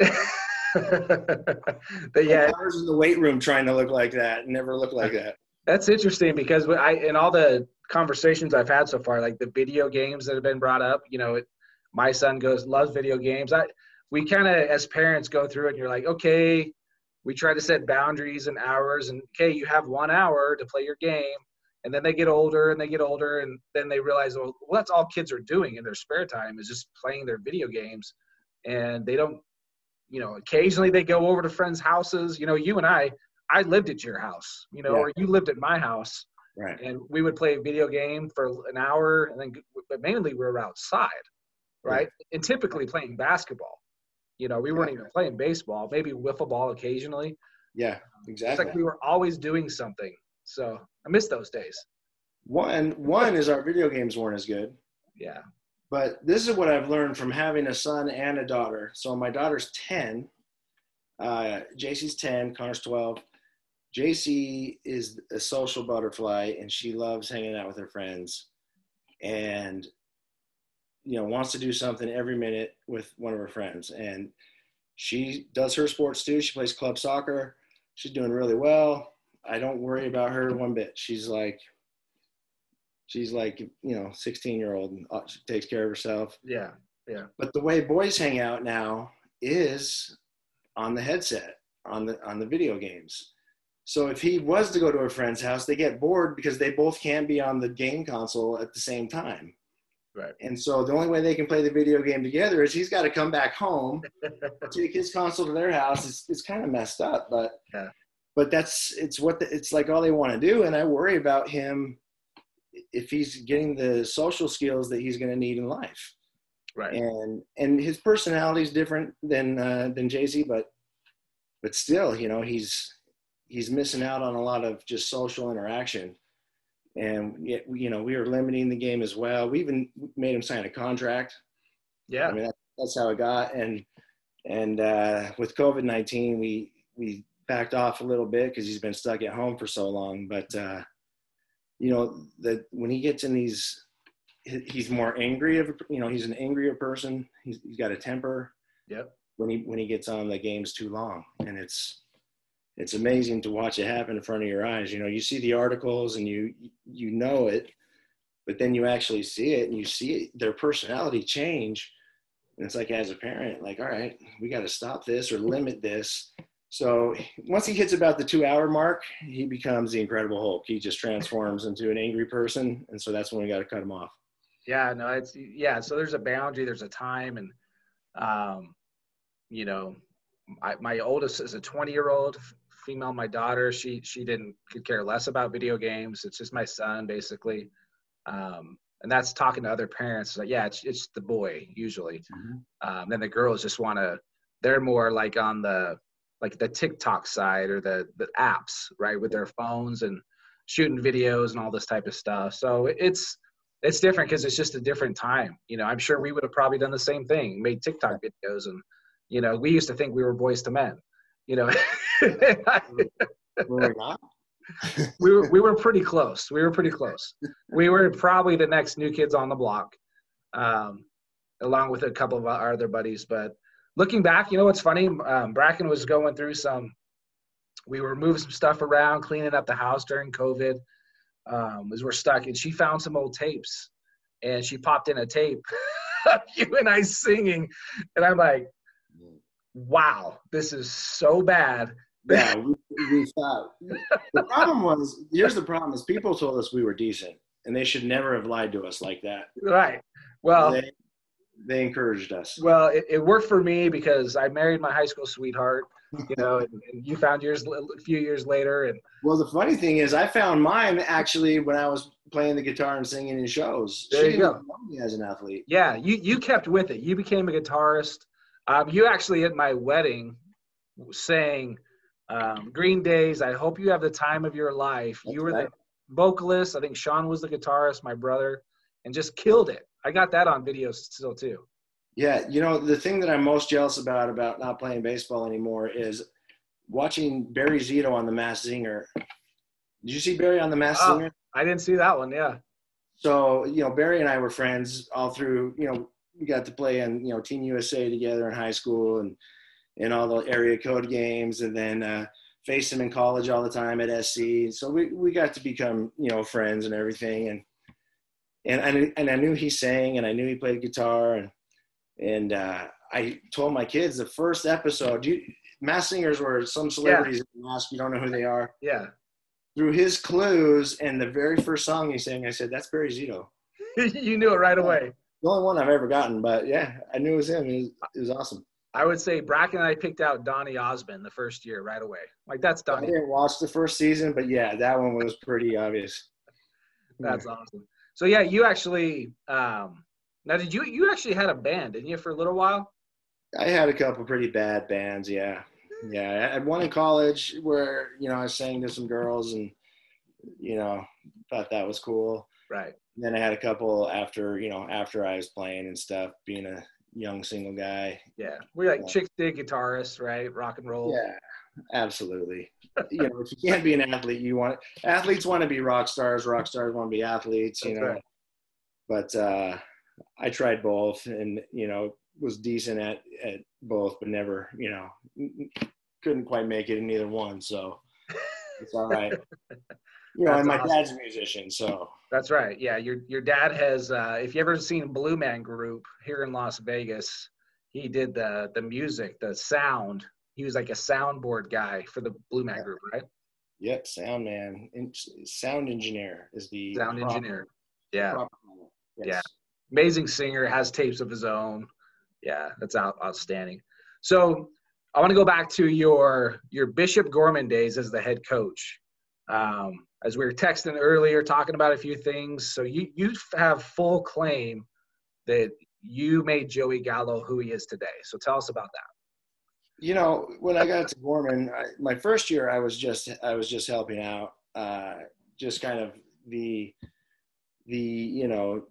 S2: but yeah, I was in the weight room trying to look like that, never look like that.
S1: That's interesting because I in all the conversations I've had so far, like the video games that have been brought up, you know, it, my son goes loves video games. I we kind of as parents go through it, and you're like, okay we try to set boundaries and hours and okay you have one hour to play your game and then they get older and they get older and then they realize well, well that's all kids are doing in their spare time is just playing their video games and they don't you know occasionally they go over to friends houses you know you and i i lived at your house you know yeah. or you lived at my house
S2: right
S1: and we would play a video game for an hour and then but mainly we were outside right yeah. and typically playing basketball you know, we weren't even playing baseball, maybe wiffle ball occasionally.
S2: Yeah, um, exactly.
S1: It's like we were always doing something. So I miss those days.
S2: One one is our video games weren't as good.
S1: Yeah.
S2: But this is what I've learned from having a son and a daughter. So my daughter's 10, uh, JC's 10, Connor's 12. JC is a social butterfly and she loves hanging out with her friends and you know wants to do something every minute with one of her friends and she does her sports too. She plays club soccer. She's doing really well. I don't worry about her one bit. She's like she's like you know 16 year old and uh, she takes care of herself
S1: Yeah. Yeah.
S2: but the way boys hang out now is on the headset on the on the video games so if he was to go to a friend's house they get bored because they both can't be on the game console at the same time
S1: Right.
S2: and so the only way they can play the video game together is he's got to come back home take his console to their house it's, it's kind of messed up but
S1: Yeah.
S2: but that's it's what the, it's like all they want to do and i worry about him if he's getting the social skills that he's going to need in life
S1: Right.
S2: and and his personality is different than uh, than JC, but but still, you know, he's he's missing out on a lot of just social interaction. And yet, you know, we were limiting the game as well. We even made him sign a contract.
S1: Yeah.
S2: I mean, that, that's how it got. And and uh, with COVID nineteen, we we backed off a little bit because he's been stuck at home for so long. But uh, you know, that when he gets in these, he's more angry of you know he's an angrier person. He's, he's got a temper
S1: Yep.
S2: when he when he gets on the games too long, and it's it's amazing to watch it happen in front of your eyes. You know, you see the articles and you you know it, but then you actually see it and you see it, their personality change. And it's like as a parent, like, all right, we got to stop this or limit this. So once he hits about the two hour mark, he becomes the Incredible Hulk. He just transforms into an angry person, and so that's when we got to cut him off.
S1: Yeah, no, it's yeah. So there's a boundary, there's a time, and um, you know, I, my oldest is a 20 year old female. My daughter, she she didn't could care less about video games. It's just my son basically, um, and that's talking to other parents. Like, yeah, it's it's the boy usually. Um, then the girls just want to. They're more like on the like the TikTok side or the the apps, right, with their phones and shooting videos and all this type of stuff. So it's it's different because it's just a different time. You know, I'm sure we would have probably done the same thing, made TikTok videos, and you know, we used to think we were boys to men. You know,
S2: not.
S1: we were we were pretty close. We were pretty close. We were probably the next new kids on the block, um, along with a couple of our other buddies. But looking back, you know what's funny? Um, Bracken was going through some. We were moving some stuff around, cleaning up the house during COVID. Um, as we're stuck, and she found some old tapes, and she popped in a tape of you and I singing, and I'm like, "Wow, this is so bad."
S2: Yeah, we, we thought. The problem was, here's the problem: is people told us we were decent, and they should never have lied to us like that.
S1: Right. Well,
S2: they, they encouraged us.
S1: Well, it, it worked for me because I married my high school sweetheart, you know, and, and you found yours a few years later, and
S2: Well, the funny thing is, I found mine actually when I was playing the guitar and singing in shows.
S1: There you go.
S2: me as an athlete.
S1: yeah, you you kept with it. You became a guitarist. Um, you actually at my wedding sang um, Green Days. I hope you have the time of your life. you were
S2: right.
S1: the vocalist. I think Sean was the guitarist, my brother, and just killed it. I got that on video still too.
S2: Yeah, you know, the thing that I'm most jealous about about not playing baseball anymore is watching Barry Zito on The Masked Singer. Did you see Barry on The Masked
S1: Oh.
S2: Singer?
S1: I didn't see that one. Yeah.
S2: So, you know, Barry and I were friends all through, you know, we got to play in, you know, Team USA together in high school and in all the area code games and then uh, faced him in college all the time at SC. So we, we got to become, you know, friends and everything. And, and, I knew, and I knew he sang and I knew he played guitar and, and uh, I told my kids the first episode, you, mass singers were some celebrities in the mask, you don't know who they are.
S1: Yeah.
S2: Through his clues and the very first song he sang, I said, that's Barry Zito
S1: you knew it right away.
S2: the only one I've ever gotten, but yeah, I knew it was him. It was, it was awesome.
S1: I would say Bracken and I picked out Donny Osmond the first year right away. Like that's Donny I
S2: didn't watch the first season, but yeah, that one was pretty obvious.
S1: That's awesome. So yeah, you actually um now did you you actually had a band, didn't you, for a little while?
S2: I had a couple pretty bad bands. Yeah, yeah. I had one in college where you know I sang to some girls and you know thought that was cool.
S1: Right.
S2: And then I had a couple after you know after I was playing and stuff, being a young single guy.
S1: Yeah. We're like
S2: Yeah.
S1: chick dig guitarists, right? Rock and roll.
S2: Yeah, absolutely. you know, if you can't be an athlete, you want athletes want to be rock stars. Rock stars want to be athletes. You
S1: That's
S2: know,
S1: right.
S2: but uh, I tried both, and you know, was decent at at both, but never, you know, couldn't quite make it in either one. So it's all right. You know,
S1: That's
S2: and my
S1: awesome.
S2: dad's a musician, so
S1: That's right. Yeah, your your dad has. Uh, if you ever seen a Blue Man Group here in Las Vegas, he did the the music, the sound. He was like a soundboard guy for the Blue Man Group, right?
S2: yep, sound man, in, sound engineer is the
S1: Sound engineer. Yeah.
S2: Yes.
S1: Yeah. amazing singer, has tapes of his own. Yeah, that's out, outstanding. So I want to go back to your your Bishop Gorman days as the head coach. Um, as we were texting earlier, talking about a few things. So you you have full claim that you made Joey Gallo who he is today. So tell us about that.
S2: You know when i got to gorman I, my first year i was just i was just helping out uh, just kind of the the you know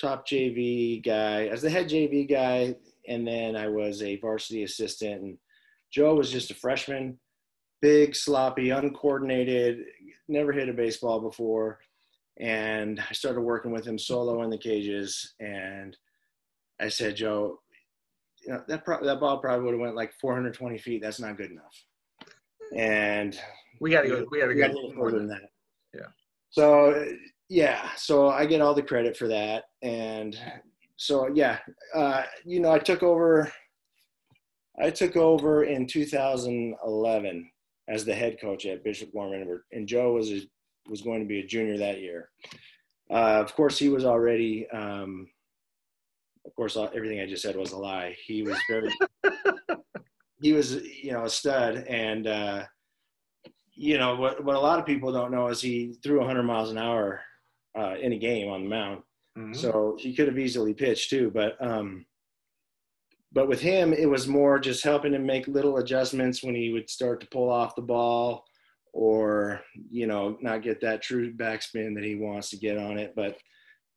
S2: top jv guy as the head jv guy and then i was a varsity assistant and joe was just a freshman big sloppy uncoordinated never hit a baseball before and i started working with him solo in the cages and i said joe you know, that pro- that ball probably would have went like 420 feet. That's not good enough. And
S1: We got to go. We got to go
S2: go further than that.
S1: Yeah.
S2: So yeah, so I get all the credit for that, and so yeah, uh, you know, I took over. I took over in 2011 as the head coach at Bishop Gorman, and Joe was a, was going to be a junior that year. Uh, of course, he was already. Um, of course, all, everything I just said was a lie. He was very. he was, you know, a stud, and uh, you know what? What a lot of people don't know is he threw 100 miles an hour uh, in a game on the mound.
S1: Mhm.
S2: So he could have easily pitched too, but um, but with him, it was more just helping him make little adjustments when he would start to pull off the ball, or you know, not get that true backspin that he wants to get on it. But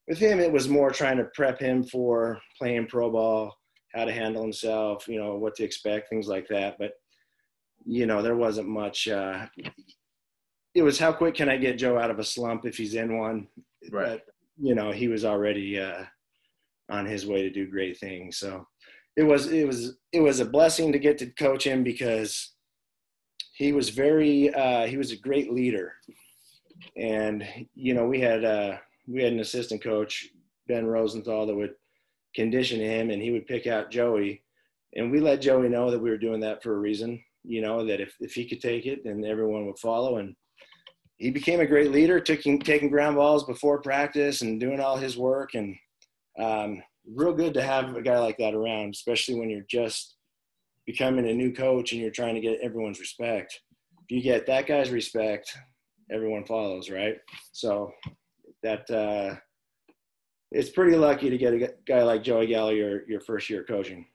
S2: with him, it was more trying to prep him for playing pro ball, how to handle himself, you know, what to expect, things like that. But you know, there wasn't much. Uh, it was how quick can I get Joe out of a slump if he's in one?
S1: Right.
S2: But, you know, he was already uh, on his way to do great things. So it was it was it was a blessing to get to coach him because he was very uh, he was a great leader, and you know we had uh, we had an assistant coach Ben Rosenthal that would condition him, and he would pick out Joey, and we let Joey know that we were doing that for a reason. You know that if if he could take it, then everyone would follow, and he became a great leader, taking taking ground balls before practice and doing all his work, and um, real good to have a guy like that around, especially when you're just becoming a new coach and you're trying to get everyone's respect. If you get that guy's respect, everyone follows, right? So that uh, it's pretty lucky to get a guy like Joey Gallo your your first year coaching.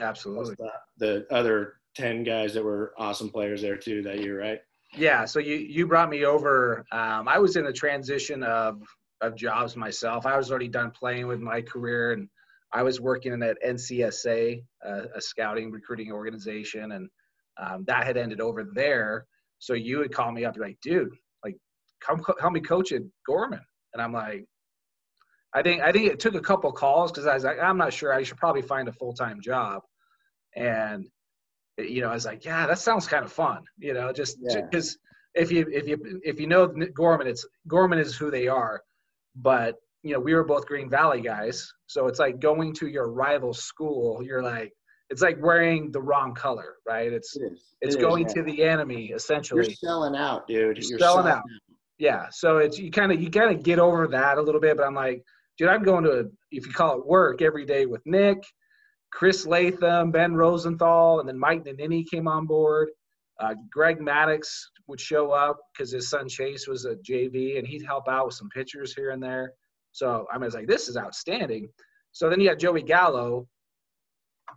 S1: Absolutely.
S2: The, the other ten guys that were awesome players there too that year, right?
S1: Yeah, so you you brought me over. Um, I was in the transition of of jobs myself. I was already done playing with my career, and I was working at NCSA, uh, a scouting recruiting organization, and um, that had ended over there. So you would call me up, you're like, dude, like, come co- help me coach at Gorman, and I'm like, I think I think it took a couple calls because I was like, I'm not sure. I should probably find a full time job, and you know, I was like, yeah, that sounds kind of fun, you know, just
S2: Yeah.
S1: because if you if you if you know Gorman, it's Gorman is who they are, but you know, we were both Green Valley guys, so it's like going to your rival school. You're like, it's like wearing the wrong color, right? It's
S2: It is.
S1: it's
S2: It is,
S1: going
S2: yeah.
S1: to the enemy essentially.
S2: You're selling out, dude.
S1: You're selling out. Yeah, so it's you kind of you kind of get over that a little bit, but I'm like, dude, I'm going to if you call it work every day with Nick, Chris Latham, Ben Rosenthal, and then Mike Nanini came on board. Uh, Greg Maddux would show up because his son Chase was a JV, and he'd help out with some pitchers here and there. So I was like, this is outstanding. So then you had Joey Gallo.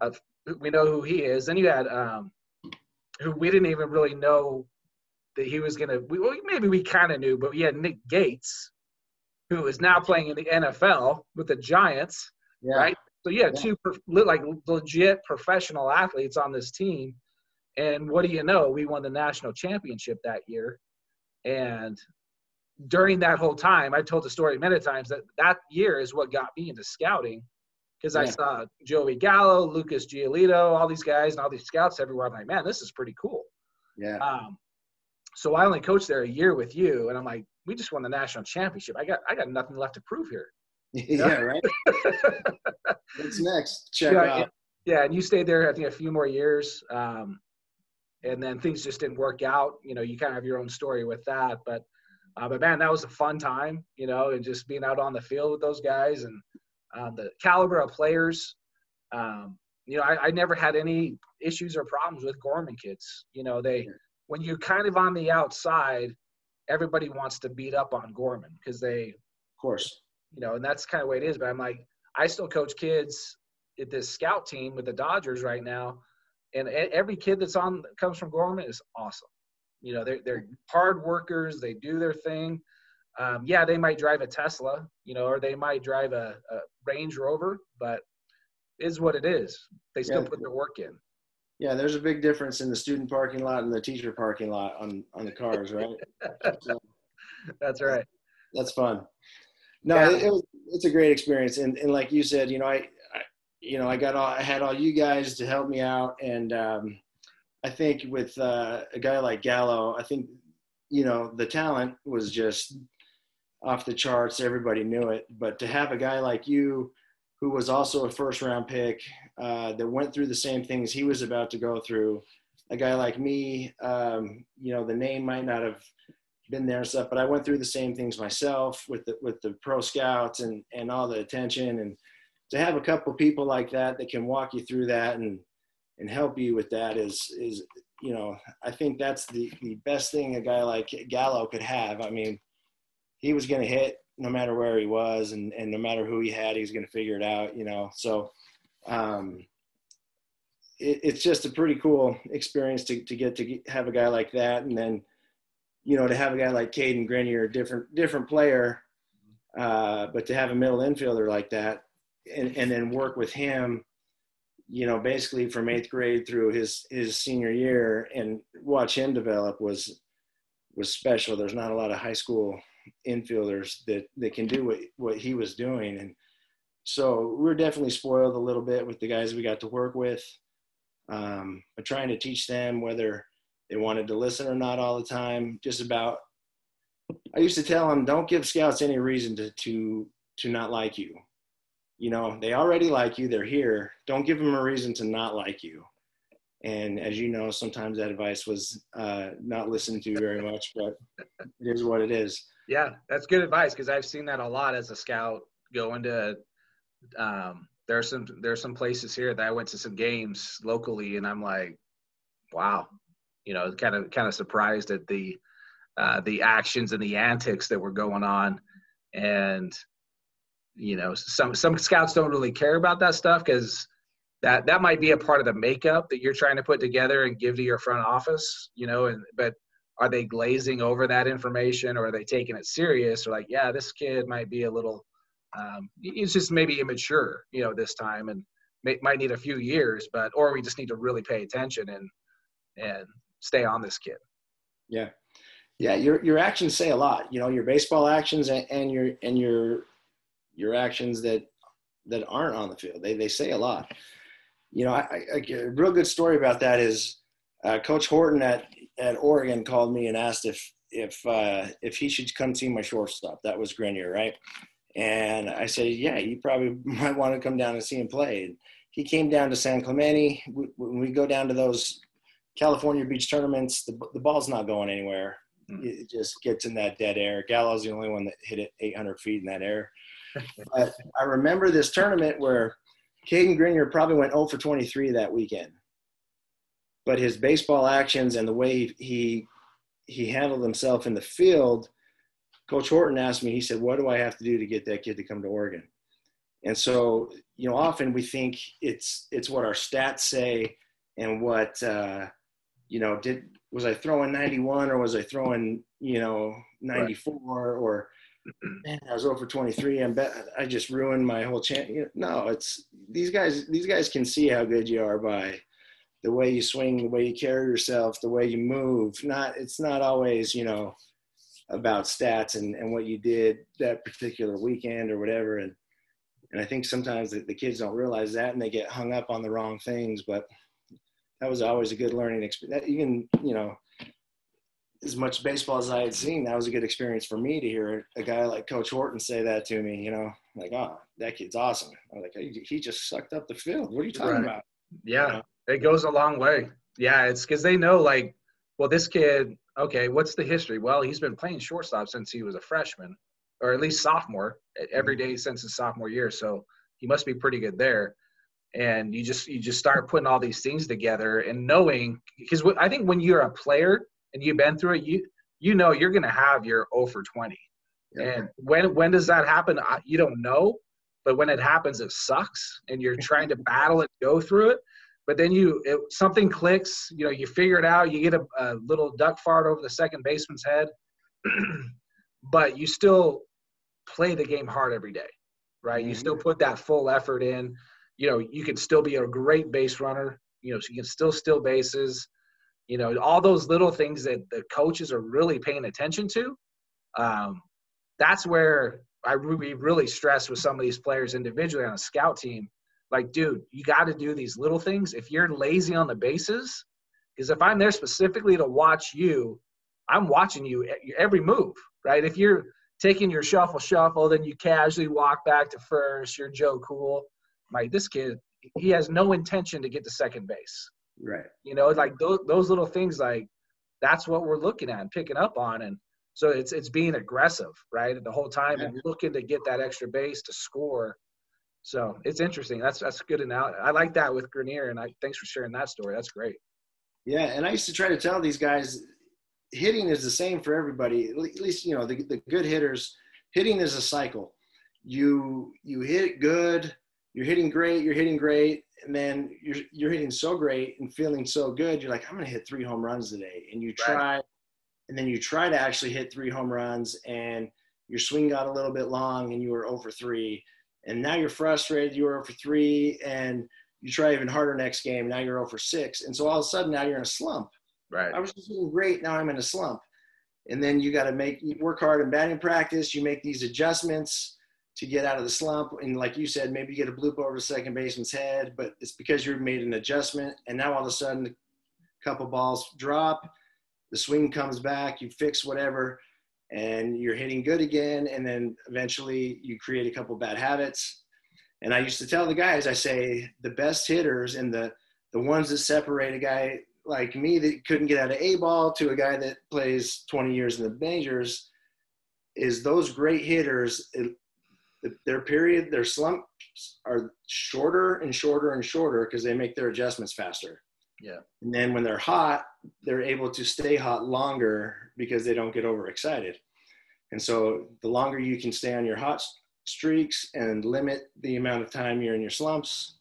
S1: Uh, we know who he is. Then you had um, who we didn't even really know that he was going to. Well, maybe we kind of knew, but we had Nick Gates, who is now playing in the NFL with the Giants.
S2: Yeah.
S1: Right? So had
S2: Yeah.
S1: two like legit professional athletes on this team, And what do you know? We won the national championship that year. And during that whole time, I told the story many times that that year is what got me into scouting because yeah. I saw Joey Gallo, Lucas Giolito, all these guys and all these scouts everywhere. I'm like, man, this is pretty cool.
S2: Yeah. Um,
S1: so I only coached there a year with you, and I'm like, we just won the national championship. I got I got nothing left to prove here.
S2: yeah, right. What's next? Check yeah, out.
S1: Yeah, and you stayed there, I think, a few more years. Um, and then things just didn't work out. You know, you kind of have your own story with that. But, uh, but man, that was a fun time, you know, and just being out on the field with those guys and um, the caliber of players. Um, you know, I, I, never had any issues or problems with Gorman kids. You know, they, when you're kind of on the outside, everybody wants to beat up on Gorman because they,
S2: of course,
S1: you know, and that's kind of the way it is. But I'm like, I still coach kids at this scout team with the Dodgers right now, and every kid that's on comes from Gorman is awesome. You know, they're they're hard workers. They do their thing. Um, yeah, they might drive a Tesla, you know, or they might drive a, a Range Rover, but is what it is. They still yeah. put their work in.
S2: Yeah, there's a big difference in the student parking lot and the teacher parking lot on on the cars, right?
S1: so, that's right.
S2: That's fun. No, yeah. it, it was, it's a great experience, and and like you said, you know, I, I, you know, I got all I had all you guys to help me out, and um, I think with uh, a guy like Gallo, I think you know the talent was just off the charts. Everybody knew it, but to have a guy like you who was also a first round pick uh, that went through the same things he was about to go through. A guy like me, um, you know, the name might not have been there and stuff, but I went through the same things myself with the with the pro scouts and and all the attention and to have a couple people like that that can walk you through that and and help you with that is is you know I think that's the the best thing a guy like Gallo could have. I mean, he was going to hit no matter where he was and, and no matter who he had, he was going to figure it out, you know? So, um, it, it's just a pretty cool experience to, to get to get, have a guy like that. And then, you know, to have a guy like Cadyn Grenier, a different, different player, uh, but to have a middle infielder like that and, and then work with him, you know, basically from eighth grade through his, his senior year and watch him develop was, was special. There's not a lot of high school infielders that that can do what what he was doing. And so we are definitely spoiled a little bit with the guys we got to work with um, but trying to teach them whether they wanted to listen or not all the time just about i used to tell them don't give scouts any reason to to to not like you. You know they already like you. They're here. Don't give them a reason to not like you. And as you know sometimes that advice was uh, not listened to very much but it is what it is
S1: yeah, that's good advice because I've seen that a lot as a scout going to. Um, there's some there's some places here that I went to some games locally, and I'm like, wow, you know, kind of kind of surprised at the uh, the actions and the antics that were going on, and you know, some some scouts don't really care about that stuff because that that might be a part of the makeup that you're trying to put together and give to your front office, you know, and but are they glazing over that information or are they taking it serious? Or like yeah this kid might be a little um, he's just maybe immature you know this time and may, might need a few years but or we just need to really pay attention and and stay on this kid.
S2: Yeah. Yeah your your actions say a lot you know your baseball actions and, and your and your your actions that that aren't on the field. They, they say a lot. You know I, I, a real good story about that is uh, coach horton at at Oregon called me and asked if if uh, if he should come see my shortstop. That was Grenier, right? And I said, yeah, you probably might want to come down and see him play. And he came down to San Clemente. When we go down to those California beach tournaments, the, the ball's not going anywhere. Mm. It just gets in that dead air. Gallo's the only one that hit it 800 feet in that air. but I remember this tournament where Cadyn Grenier probably went 0 for 23 that weekend but his baseball actions and the way he he handled himself in the field coach horton asked me he said what do i have to do to get that kid to come to oregon and so you know often we think it's it's what our stats say and what uh, you know did was i throwing 91 or was i throwing you know 94 right. or man, I was over 23. I'm bet I just ruined my whole chance. You know, no, it's these guys. These guys can see how good you are by the way you swing, the way you carry yourself, the way you move. Not it's not always you know about stats and, and what you did that particular weekend or whatever. And and I think sometimes the, the kids don't realize that and they get hung up on the wrong things. But that was always a good learning experience. That Even you know as much baseball as I had seen, that was a good experience for me to hear a guy like Coach Horton say that to me. You know, like, oh, that kid's awesome. I'm like, he just sucked up the field. What are you talking right. about?
S1: Yeah, you know? It goes a long way. Yeah, it's because they know, like, well, this kid, okay, what's the history? Well, he's been playing shortstop since he was a freshman, or at least sophomore, every mm-hmm. since his sophomore year. So he must be pretty good there. And you just you just start putting all these things together and knowing because I think when you're a player and you've been through it, you you know you're going to have your 0 for 20. And when when does that happen? You don't know, but when it happens, it sucks, and you're trying to battle it, go through it. But then you it, something clicks. You know, you figure it out. You get a, a little duck fart over the second baseman's head, but you still play the game hard every day, right? Mm-hmm. You still put that full effort in. You know, you can still be a great base runner. You know, so you can still steal bases you know all those little things that the coaches are really paying attention to um, that's where i really really stress with some of these players individually on a scout team like dude you got to do these little things if you're lazy on the bases because if i'm there specifically to watch you i'm watching you every move right if you're taking your shuffle shuffle then you casually walk back to first you're joe cool like this kid he has no intention to get to second base
S2: Right.
S1: You know, like those those little things like that's what we're looking at and picking up on and so it's it's being aggressive, right? The whole time yeah. and looking to get that extra base to score. So it's interesting. That's that's good and I like that with Grenier and I thanks for sharing that story. That's great.
S2: Yeah, and I used to try to tell these guys hitting is the same for everybody. At least you know the, the good hitters. Hitting is a cycle. You you hit good, you're hitting great, you're hitting great, and then you're you're hitting so great and feeling so good, you're like, I'm gonna hit three home runs today. And you try right. and then you try to actually hit three home runs and your swing got a little bit long and you were over three. And now you're frustrated, you were over three, and you try even harder next game. Now you're over six. And so all of a sudden now you're in a slump.
S1: Right.
S2: I was just doing great, now I'm in a slump. And then you gotta make work hard in batting practice, you make these adjustments to get out of the slump. And like you said, maybe you get a bloop over the second baseman's head, but it's because you've made an adjustment. And now all of a sudden, a couple balls drop, the swing comes back, you fix whatever, and you're hitting good again. And then eventually you create a couple bad habits. And I used to tell the guys, I say, the best hitters and the, the ones that separate a guy like me that couldn't get out of A ball to a guy that plays 20 years in the majors is those great hitters their period, their slumps are shorter and shorter and shorter because they make their adjustments faster.
S1: Yeah.
S2: And then when they're hot, they're able to stay hot longer because they don't get overexcited. And so the longer you can stay on your hot streaks and limit the amount of time you're in your slumps,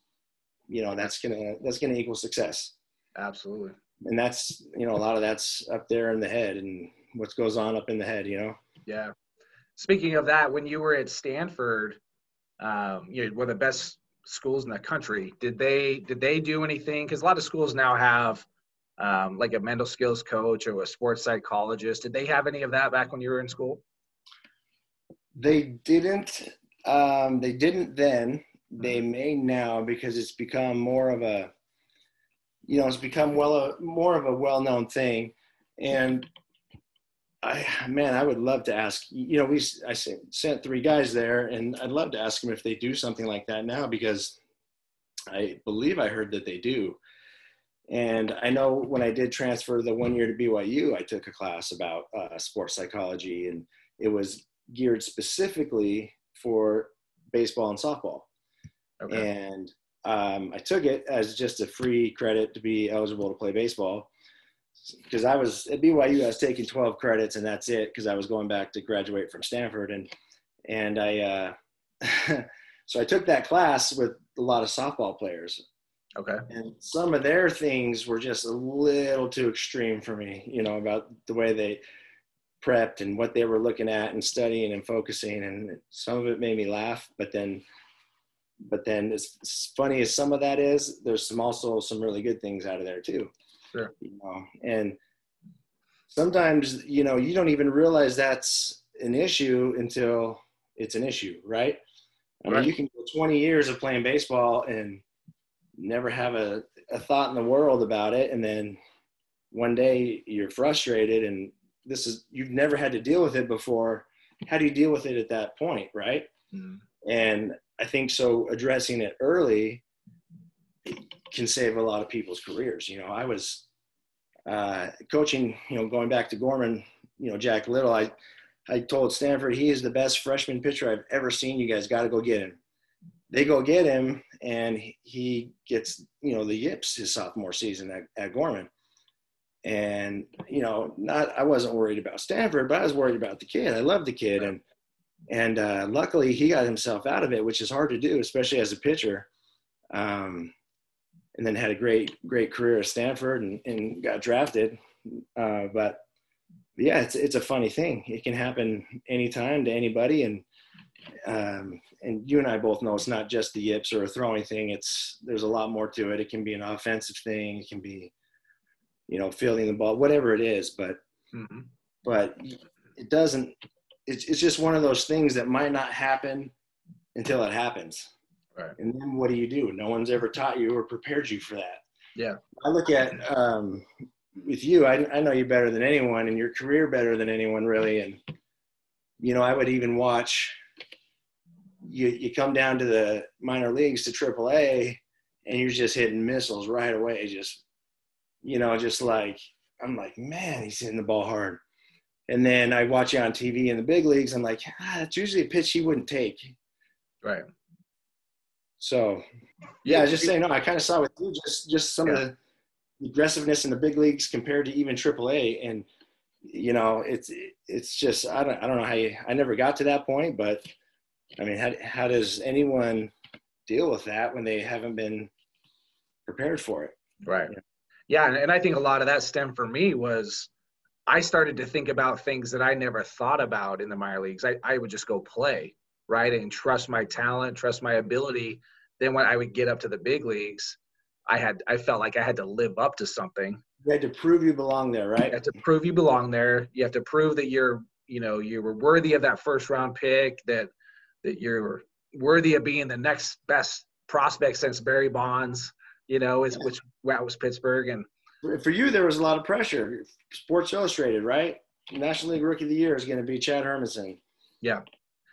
S2: you know, that's gonna that's gonna equal success.
S1: Absolutely.
S2: And that's you know, a lot of that's up there in the head and what goes on up in the head, you know.
S1: Yeah speaking of that, when you were at Stanford, um, you know, one of the best schools in the country, did they did they do anything? Because a lot of schools now have um, like a mental skills coach or a sports psychologist. Did they have any of that back when you were in school?
S2: They didn't. Um, they didn't then. They mm-hmm. may now because it's become more of a, you know, it's become well a, more of a well-known thing, and I, man, I would love to ask. You know, we I sent three guys there, and I'd love to ask them if they do something like that now because I believe I heard that they do. And I know when I did transfer the one year to BYU, I took a class about uh, sports psychology, and it was geared specifically for baseball and softball. Okay. And um, I took it as just a free credit to be eligible to play baseball because I was at BYU, I was taking 12 credits and that's it because I was going back to graduate from Stanford and and I uh, so I took that class with a lot of softball players.
S1: Okay.
S2: And some of their things were just a little too extreme for me, you know, about the way they prepped and what they were looking at and studying and focusing and some of it made me laugh, but then but then as, as funny as some of that is, there's some also some really good things out of there too.
S1: Sure.
S2: You know, and sometimes you know you don't even realize that's an issue until it's an issue, right? I mean,
S1: Right.
S2: you can go 20 years of playing baseball and never have a, a thought in the world about it, and then one day you're frustrated, and this is you've never had to deal with it before. How do you deal with it at that point, right?
S1: Mhm.
S2: And I think so addressing it early can save a lot of people's careers. You know, I was uh, coaching, you know, going back to Gorman, you know, Jack Little, I, I told Stanford he is the best freshman pitcher I've ever seen. You guys got to go get him. They go get him, and he gets, you know, the yips his sophomore season at, at Gorman. And you know, not I wasn't worried about Stanford, but I was worried about the kid. I love the kid, and and uh, luckily he got himself out of it, which is hard to do, especially as a pitcher. Um, and then had a great great career at Stanford and, and got drafted. Uh, but yeah, it's it's a funny thing. It can happen anytime to anybody, and um, and you and I both know it's not just the yips or a throwing thing. It's there's a lot more to it. It can be an offensive thing. It can be, you know, fielding the ball, whatever it is. But
S1: Mhm.
S2: but it doesn't. It's it's just one of those things that might not happen until it happens.
S1: Right.
S2: And then what do you do? No one's ever taught you or prepared you for that.
S1: Yeah.
S2: I look at um, with you. I, I know you better than anyone, and your career better than anyone, really. And you know, I would even watch. You you come down to the minor leagues to AAA, and you're just hitting missiles right away. Just you know, just like I'm like, man, he's hitting the ball hard. And then I watch you on TV in the big leagues. I'm like, ah, that's usually a pitch he wouldn't take.
S1: Right.
S2: So, yeah, I was just saying, no, I kind of saw with you just just some of the aggressiveness in the big leagues compared to even AAA, and you know, it's it's just I don't I don't know how you I never got to that point, but I mean, how how does anyone deal with that when they haven't been prepared for it?
S1: Right.
S2: Yeah.
S1: Yeah, and, and I think a lot of that stemmed for me was I started to think about things that I never thought about in the minor leagues. I, I would just go play, right? And trust my talent, trust my ability. Then when I would get up to the big leagues, I had I felt like I had to live up to something.
S2: You had to prove you belong there, right?
S1: You have to prove you belong there. You have to prove that you're, you know, you were worthy of that first round pick, that that you're worthy of being the next best prospect since Barry Bonds, you know, is which that was Pittsburgh. And
S2: For- For you, there was a lot of pressure. Sports Illustrated, right? National League Rookie of the Year is going to be Chad Hermanson.
S1: Yeah.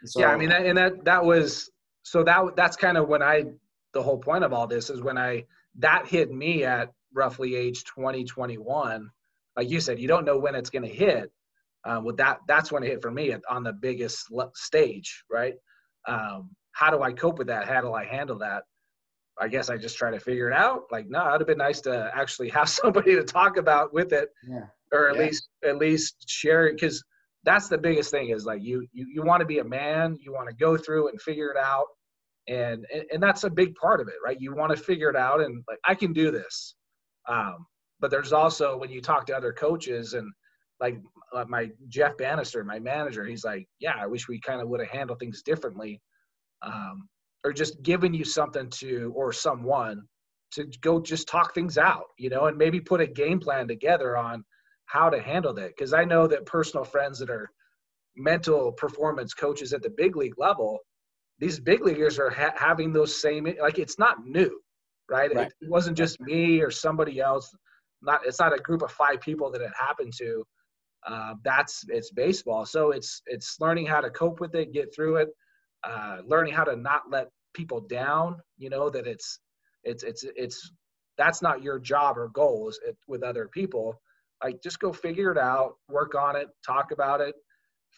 S2: So,
S1: yeah, I mean, that, and that that was so that that's kind of when I the whole point of all this is when I that hit me at roughly age 20, 21. Like you said, you don't know when it's going to hit. Uh, with that, that's when it hit for me at, on the biggest stage, right? Um, how do I cope with that? How do I handle that? I guess I just try to figure it out. Like, no, it'd have been nice to actually have somebody to talk about with it
S2: yeah.
S1: or at
S2: Yeah.
S1: least at least share it because that's the biggest thing is like you you, you want to be a man you want to go through and figure it out and, and and that's a big part of it right? You want to figure it out and like i can do this. Um, but there's also when you talk to other coaches and like uh, my jeff banister my manager he's like yeah i wish we kind of would have handled things differently um, or just giving you something to or someone to go just talk things out you know and maybe put a game plan together on how to handle that. Because i know that personal friends that are mental performance coaches at the big league level these big leaguers are ha- having those same like it's not new right,
S2: Right.
S1: It, wasn't just me or somebody else not it's not a group of five people that it happened to. Uh, that's it's baseball. So it's it's learning how to cope with it get through it uh, learning how to not let people down you know that it's it's it's it's that's not your job or goals it, with other people like just go figure it out work on it talk about it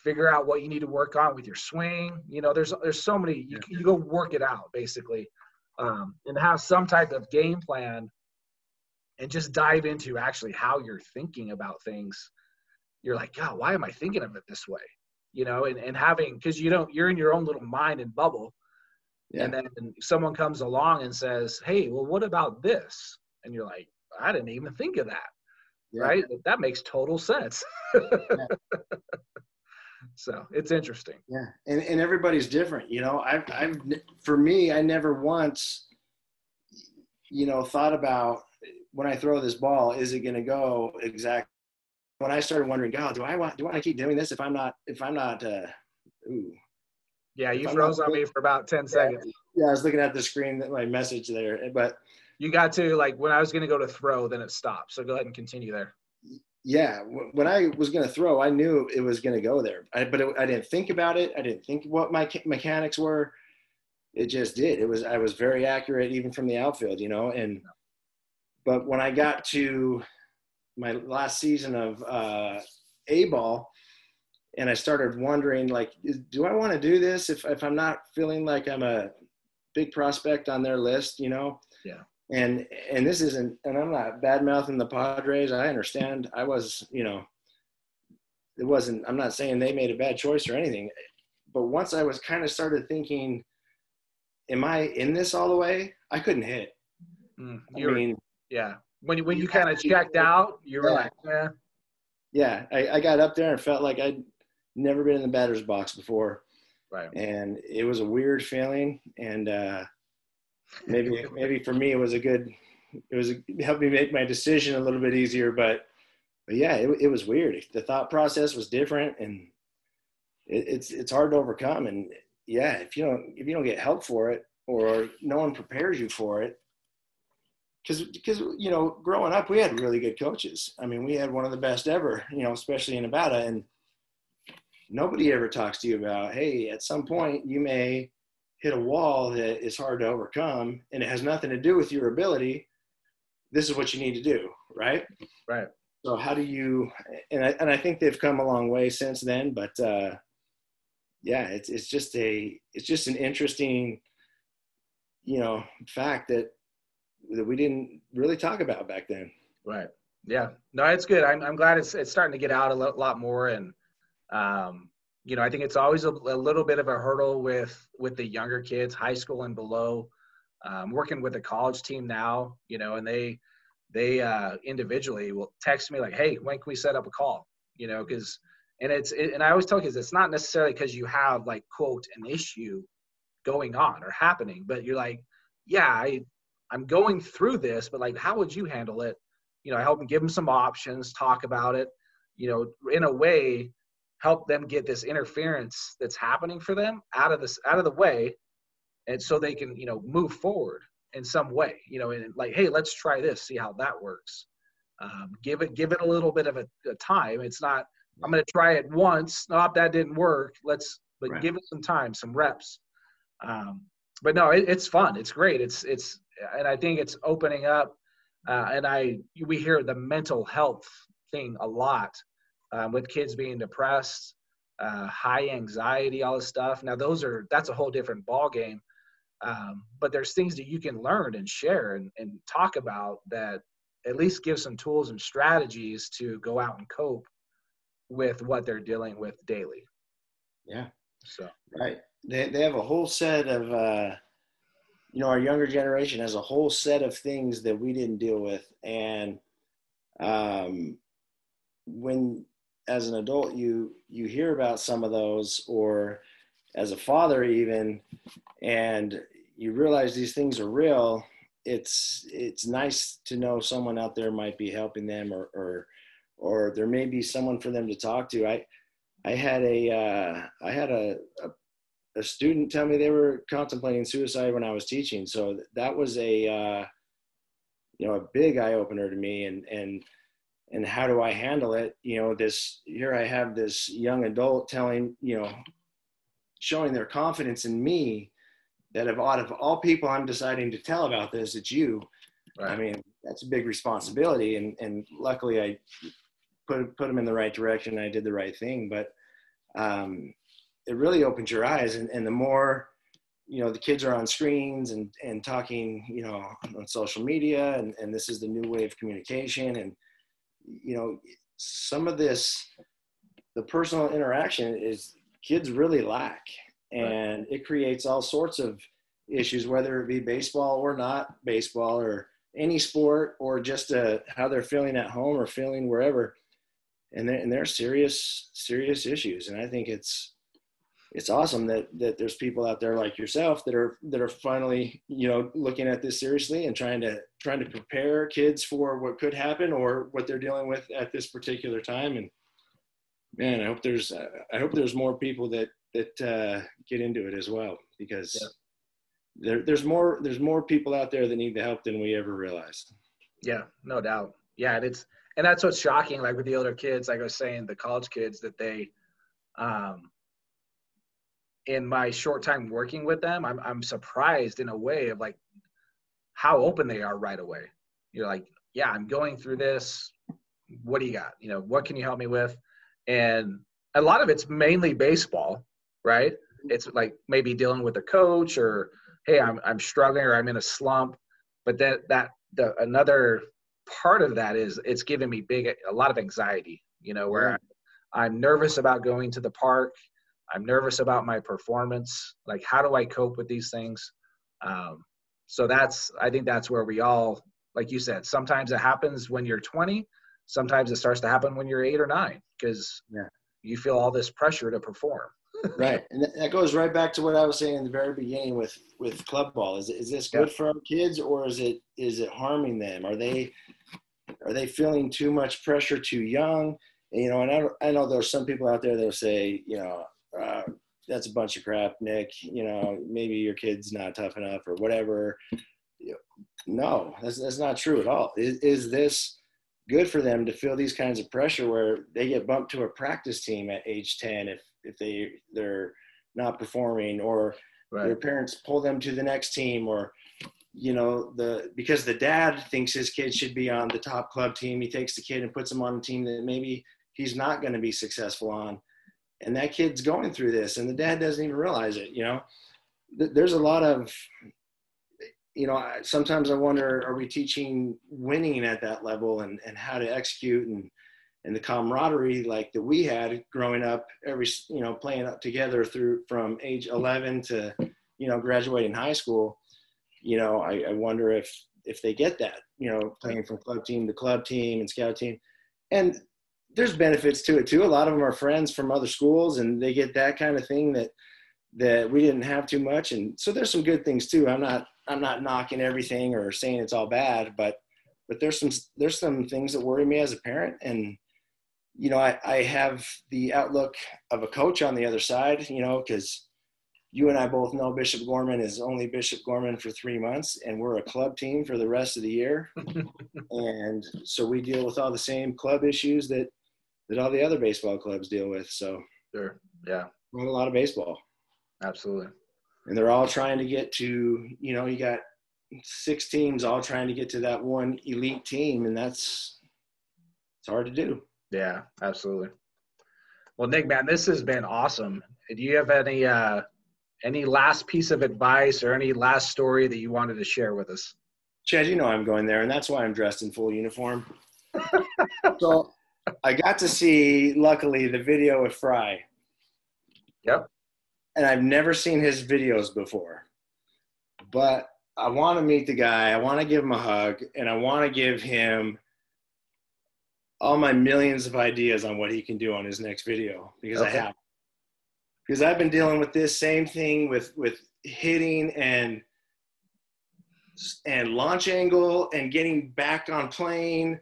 S1: figure out what you need to work on with your swing. You know there's there's so many you, you go work it out basically um, and have some type of game plan and just dive into actually how you're thinking about things. You're like god why am i thinking of it this way? You know and, and having because you don't you're in your own little mind and bubble.
S2: Yeah.
S1: and then someone comes along and says hey well what about this? And you're like i didn't even think of that
S2: Yeah.
S1: right that makes total sense So it's interesting.
S2: Yeah, and and everybody's different. You know, I've I've for me, I never once, you know, thought about when I throw this ball, is it going to go exactly? When I started wondering, God, do I want do I want to keep doing this if I'm not if I'm not uh, ooh.
S1: Yeah, you froze on me for about 10 seconds.
S2: Yeah, I was looking at the screen, my message there, but
S1: you got to like when I was going to go to throw, then it stopped. So go ahead and continue there
S2: yeah, when I was going to throw, I knew it was going to go there, I, but it, I didn't think about it. I didn't think what my mechanics were. It just did. It was I was very accurate even from the outfield, you know. And but when I got to my last season of uh, A ball, and I started wondering, like, do I want to do this if if I'm not feeling like I'm a big prospect on their list, you know?
S1: Yeah
S2: and and this isn't and i'm not bad mouthing the padres. I understand. I was you know it wasn't i'm not saying they made a bad choice or anything but once i was kind of started thinking am i in this all the way? I couldn't hit.
S1: Mm, i mean yeah. When you when you kind of checked out you were yeah. like yeah
S2: yeah I, I got up there and felt like i'd never been in the batter's box before.
S1: Right.
S2: And it was a weird feeling. And uh maybe maybe for me it was a good it was it helped me make my decision a little bit easier but but yeah it, it was weird. The thought process was different and it, it's it's hard to overcome and yeah if you don't if you don't get help for it or no one prepares you for it because because you know growing up we had really good coaches. I mean we had one of the best ever you know especially in nevada and nobody ever talks to you about hey at some point you may hit a wall that is hard to overcome and it has nothing to do with your ability this is what you need to do right?
S1: Right.
S2: So how do you and I, and I think they've come a long way since then but uh yeah it's it's just a it's just an interesting you know fact that that we didn't really talk about back then.
S1: Right. Yeah. No it's good. I'm, I'm glad it's it's starting to get out a lot more and um you know, I think it's always a, a, little bit of a hurdle with with the younger kids, high school and below. Um, working with a college team now, you know, and they they uh, individually will text me like, "Hey, when can we set up a call?" You know, because and it's it, and I always tell kids it's not necessarily because you have like quote an issue going on or happening, but you're like, yeah, I I'm going through this, but like, how would you handle it? You know, I help them give them some options, talk about it, you know, in a way help them get this interference that's happening for them out of this out of the way and so they can you know move forward in some way you know and like hey let's try this see how that works. Um, give it give it a little bit of a, a time. It's not i'm going to try it once. Nope that didn't work. Let's but right. give it some time some reps. Um, but no it, it's fun. It's great. It's it's and i think it's opening up uh, and i we hear the mental health thing a lot um, with kids being depressed, uh, high anxiety, all this stuff. Now those are that's a whole different ball game. Um, but there's things that you can learn and share and, and talk about that at least give some tools and strategies to go out and cope with what they're dealing with daily.
S2: Yeah. So right. They they have a whole set of uh you know, our younger generation has a whole set of things that we didn't deal with. And um when as an adult you you hear about some of those or as a father even and you realize these things are real it's it's nice to know someone out there might be helping them or or or there may be someone for them to talk to i i had a uh, I had a, a a student tell me they were contemplating suicide when I was teaching. So that was a, uh, you know, a big eye opener to me. And, and and how do I handle it? You know, this here I have this young adult telling, you know, showing their confidence in me that of out of all people I'm deciding to tell about this, it's you. Right. I mean, that's a big responsibility. And, and luckily I put, put them in the right direction. I did the right thing, but um, it really opens your eyes. And, and the more, you know, the kids are on screens and, and talking, you know, on social media and, and this is the new way of communication. And, you know, some of this, the personal interaction is kids really lack, and right. it creates all sorts of issues, whether it be baseball or not baseball or any sport or just uh, how they're feeling at home or feeling wherever. and they're, and they're serious serious issues and i think it's it's awesome that that there's people out there like yourself that are that are finally you know looking at this seriously and trying to trying to prepare kids for what could happen or what they're dealing with at this particular time. And man i hope there's i hope there's more people that that uh, get into it as well because yeah. there, there's more there's more people out there that need the help than we ever realized.
S1: Yeah no doubt. Yeah and it's and that's what's shocking like with the older kids like i was saying the college kids that they um in my short time working with them, I'm I'm surprised in a way of like how open they are right away. You're like, yeah, I'm going through this. What do you got? You know, what can you help me with? And a lot of it's mainly baseball, right? It's like maybe dealing with a coach or hey, I'm I'm struggling or I'm in a slump. But that that the another part of that is it's giving me big a lot of anxiety, you know, where I'm, I'm nervous about going to the park I'm nervous about my performance. Like, how do I cope with these things? Um, so that's, I think that's where we all, like you said, sometimes it happens when you're 20. Sometimes it starts to happen when you're eight or nine because yeah. you feel all this pressure to perform.
S2: right, and that goes right back to what I was saying in the very beginning with with club ball. Is is this good yeah. for our kids or is it is it harming them? Are they are they feeling too much pressure too young? you know, and I, I know there's some people out there that'll say, you know, uh, that's a bunch of crap, Nick. You know, maybe your kid's not tough enough or whatever. No, that's, that's not true at all. Is, is this good for them to feel these kinds of pressure where they get bumped to a practice team at age 10 if, if they, they're not performing or right. their parents pull them to the next team or, you know, the, because the dad thinks his kid should be on the top club team. He takes the kid and puts him on a team that maybe he's not going to be successful on and that kid's going through this and the dad doesn't even realize it you know? There's a lot of you know sometimes i wonder are we teaching winning at that level and, and how to execute and and the camaraderie like that we had growing up every you know playing up together through from age 11 to you know graduating high school you know I, I wonder if if they get that you know playing from club team to club team and scout team. And there's benefits to it too. A lot of them are friends from other schools, and they get that kind of thing that that we didn't have too much. And so there's some good things too. I'm not I'm not knocking everything or saying it's all bad, but but there's some there's some things that worry me as a parent, and you know I I have the outlook of a coach on the other side, you know, because you and I both know Bishop Gorman is only Bishop Gorman for three months, and we're a club team for the rest of the year. and so we deal with all the same club issues that that all the other baseball clubs deal with. So
S1: sure, yeah,
S2: a lot of baseball.
S1: Absolutely.
S2: And they're all trying to get to, you know, you got six teams all trying to get to that one elite team, and that's it's hard to do.
S1: Yeah, absolutely. Well, Nick, man, this has been awesome. Do you have any uh, any last piece of advice or any last story that you wanted to share with us?
S2: Chad, you know I'm going there, and that's why I'm dressed in full uniform. so I got to see, luckily, the video of Frye.
S1: Yep.
S2: And I've never seen his videos before. But I want to meet the guy. I want to give him a hug. And I want to give him all my millions of ideas on what he can do on his next video because okay. I have. Because I've been dealing with this same thing with, with hitting and and launch angle and getting back on plane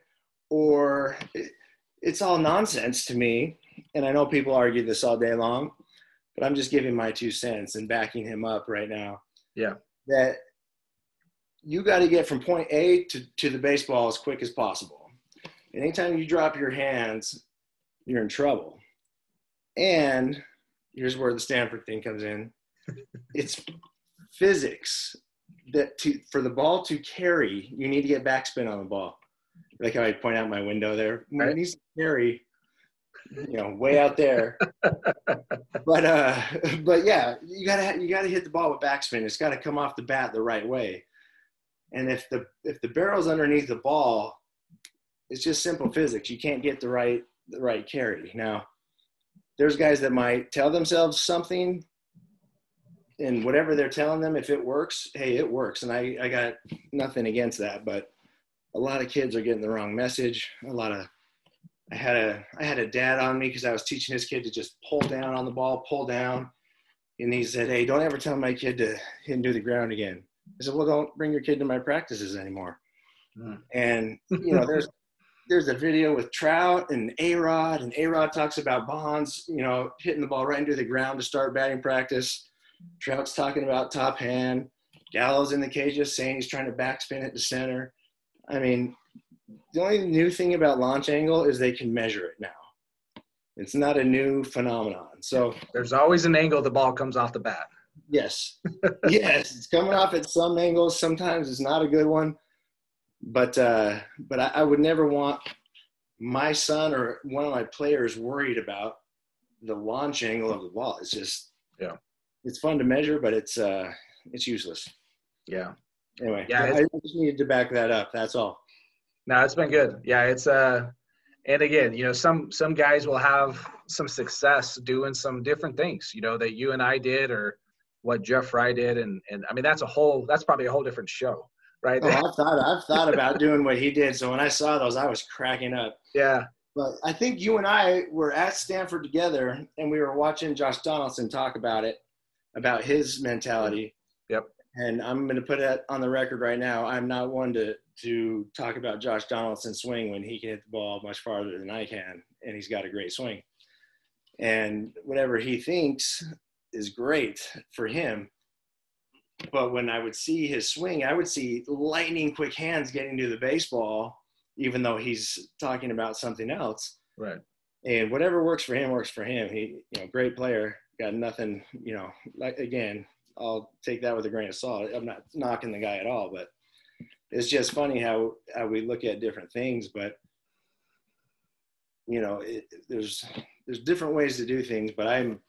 S2: or it's all nonsense to me. And I know people argue this all day long, but I'm just giving my two cents and backing him up right now.
S1: Yeah.
S2: That you got to get from point A to, to the baseball as quick as possible. Anytime you drop your hands, you're in trouble. And here's where the Stanford thing comes in. it's physics that to for the ball to carry, you need to get backspin on the ball like how I point out my window there. Right. It needs carry, you know, way out there. but uh, but yeah, you gotta you gotta hit the ball with backspin. It's got to come off the bat the right way. And if the if the barrel's underneath the ball, it's just simple physics. You can't get the right the right carry. Now, there's guys that might tell themselves something and whatever they're telling them, if it works, hey, it works. And I, I got nothing against that, but a lot of kids are getting the wrong message. A lot of I had a I had a dad on me because I was teaching his kid to just pull down on the ball, pull down, and he said, "Hey, don't ever tell my kid to hit and do the ground again." I said, "Well, don't bring your kid to my practices anymore." Mm. And you know, there's there's a video with Trout and A Rod, and A Rod talks about Bonds, you know, hitting the ball right into the ground to start batting practice. Trout's talking about top hand. Gallo's in the cage just saying he's trying to backspin it to center. I mean, the only new thing about launch angle is they can measure it now. It's not a new phenomenon. So
S1: there's always an angle the ball comes off the bat.
S2: Yes. yes. It's coming off at some angles. Sometimes it's not a good one. But uh, but I, I would never want my son or one of my players worried about the launch angle of the ball. It's just
S1: yeah.
S2: It's fun to measure, but it's uh it's useless.
S1: Yeah.
S2: Anyway, yeah, I just needed to back that up. That's all.
S1: No, it's been good. Yeah, it's uh and again, you know, some some guys will have some success doing some different things, you know, that you and I did or what Jeff Frye did and and I mean that's a whole that's probably a whole different show, right?
S2: Oh, I've thought I've thought about doing what he did. So when I saw those, I was cracking up.
S1: Yeah.
S2: But I think you and I were at Stanford together and we were watching Josh Donaldson talk about it, about his mentality.
S1: Yep.
S2: And I'm going to put that on the record right now. I'm not one to to talk about Josh Donaldson's swing when he can hit the ball much farther than I can, and he's got a great swing. And whatever he thinks is great for him. But when I would see his swing, I would see lightning quick hands getting to the baseball, even though he's talking about something else.
S1: Right.
S2: And whatever works for him works for him. He, you know, great player. Got nothing, you know. Like again, I'll take that with a grain of salt. I'm not knocking the guy at all, but it's just funny how how we look at different things but you know it, there's there's different ways to do things but i'm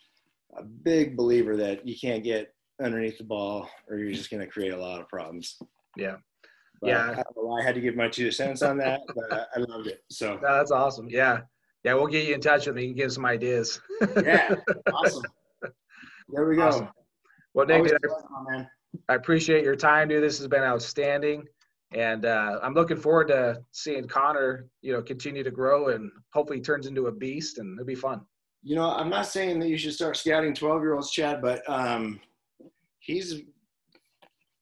S2: a big believer that you can't get underneath the ball or you're just going to create a lot of problems.
S1: Yeah.
S2: But yeah. I, I, had to give my two cents on that but I, I loved it so.
S1: No, that's awesome. Yeah. Yeah we'll get you in touch with me and give some ideas.
S2: Yeah awesome. There we go. Awesome.
S1: Well Nick, I, I appreciate your time dude this has been outstanding and uh, I'm looking forward to seeing Connor, you know, continue to grow and hopefully turns into a beast, and it'll be fun.
S2: You know, I'm not saying that you should start scouting 12 year olds, Chad, but um, he's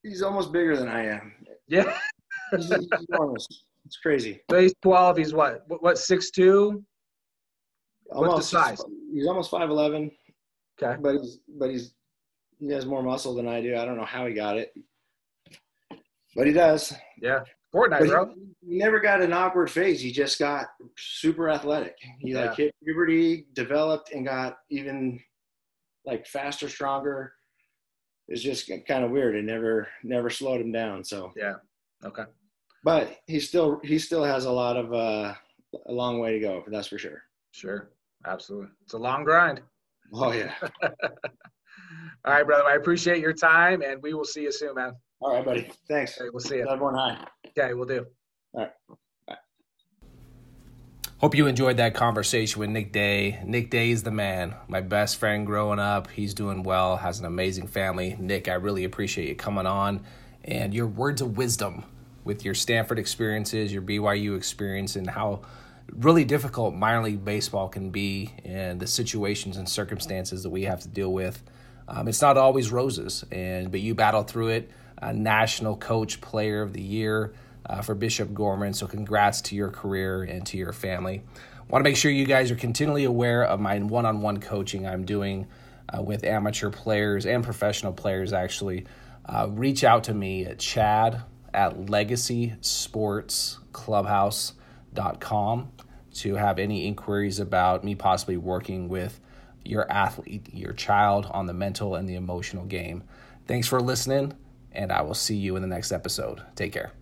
S2: he's almost bigger than I am.
S1: Yeah,
S2: he's, he's enormous. It's crazy.
S1: So he's 12. He's what? What? Six two? What's the size?
S2: He's almost 5'11.
S1: Okay.
S2: But he's but he's he has more muscle than I do. I don't know how he got it but he does.
S1: Yeah, Fortnite, bro.
S2: He, he, never got an awkward phase. He just got super athletic. He yeah. like hit puberty, developed, and got even like faster, stronger. It's just kind of weird. It never never slowed him down. So
S1: yeah, okay.
S2: But he still he still has a lot of uh, a long way to go. That's for sure.
S1: Sure, absolutely. It's a long grind.
S2: Oh yeah.
S1: All right, brother. I appreciate your time, and we will see you soon, man.
S2: All right, buddy. Thanks.
S1: Okay, we'll see you.
S2: Everyone, hi.
S1: Okay, we'll do.
S2: All right. Bye.
S3: Hope you enjoyed that conversation with Nick Day. Nick Day is the man. My best friend growing up. He's doing well, has an amazing family. Nick, I really appreciate you coming on and your words of wisdom with your Stanford experiences, your BYU experience, and how really difficult minor league baseball can be and the situations and circumstances that we have to deal with. Um, it's not always roses, and but you battle through it uh, National Coach Player of the Year uh, for Bishop Gorman. So, congrats to your career and to your family. Want to make sure you guys are continually aware of my one on one coaching I'm doing uh, with amateur players and professional players, actually. Uh, reach out to me at chad at legacysportsclubhouse.com to have any inquiries about me possibly working with your athlete, your child on the mental and the emotional game. Thanks for listening and I will see you in the next episode. Take care.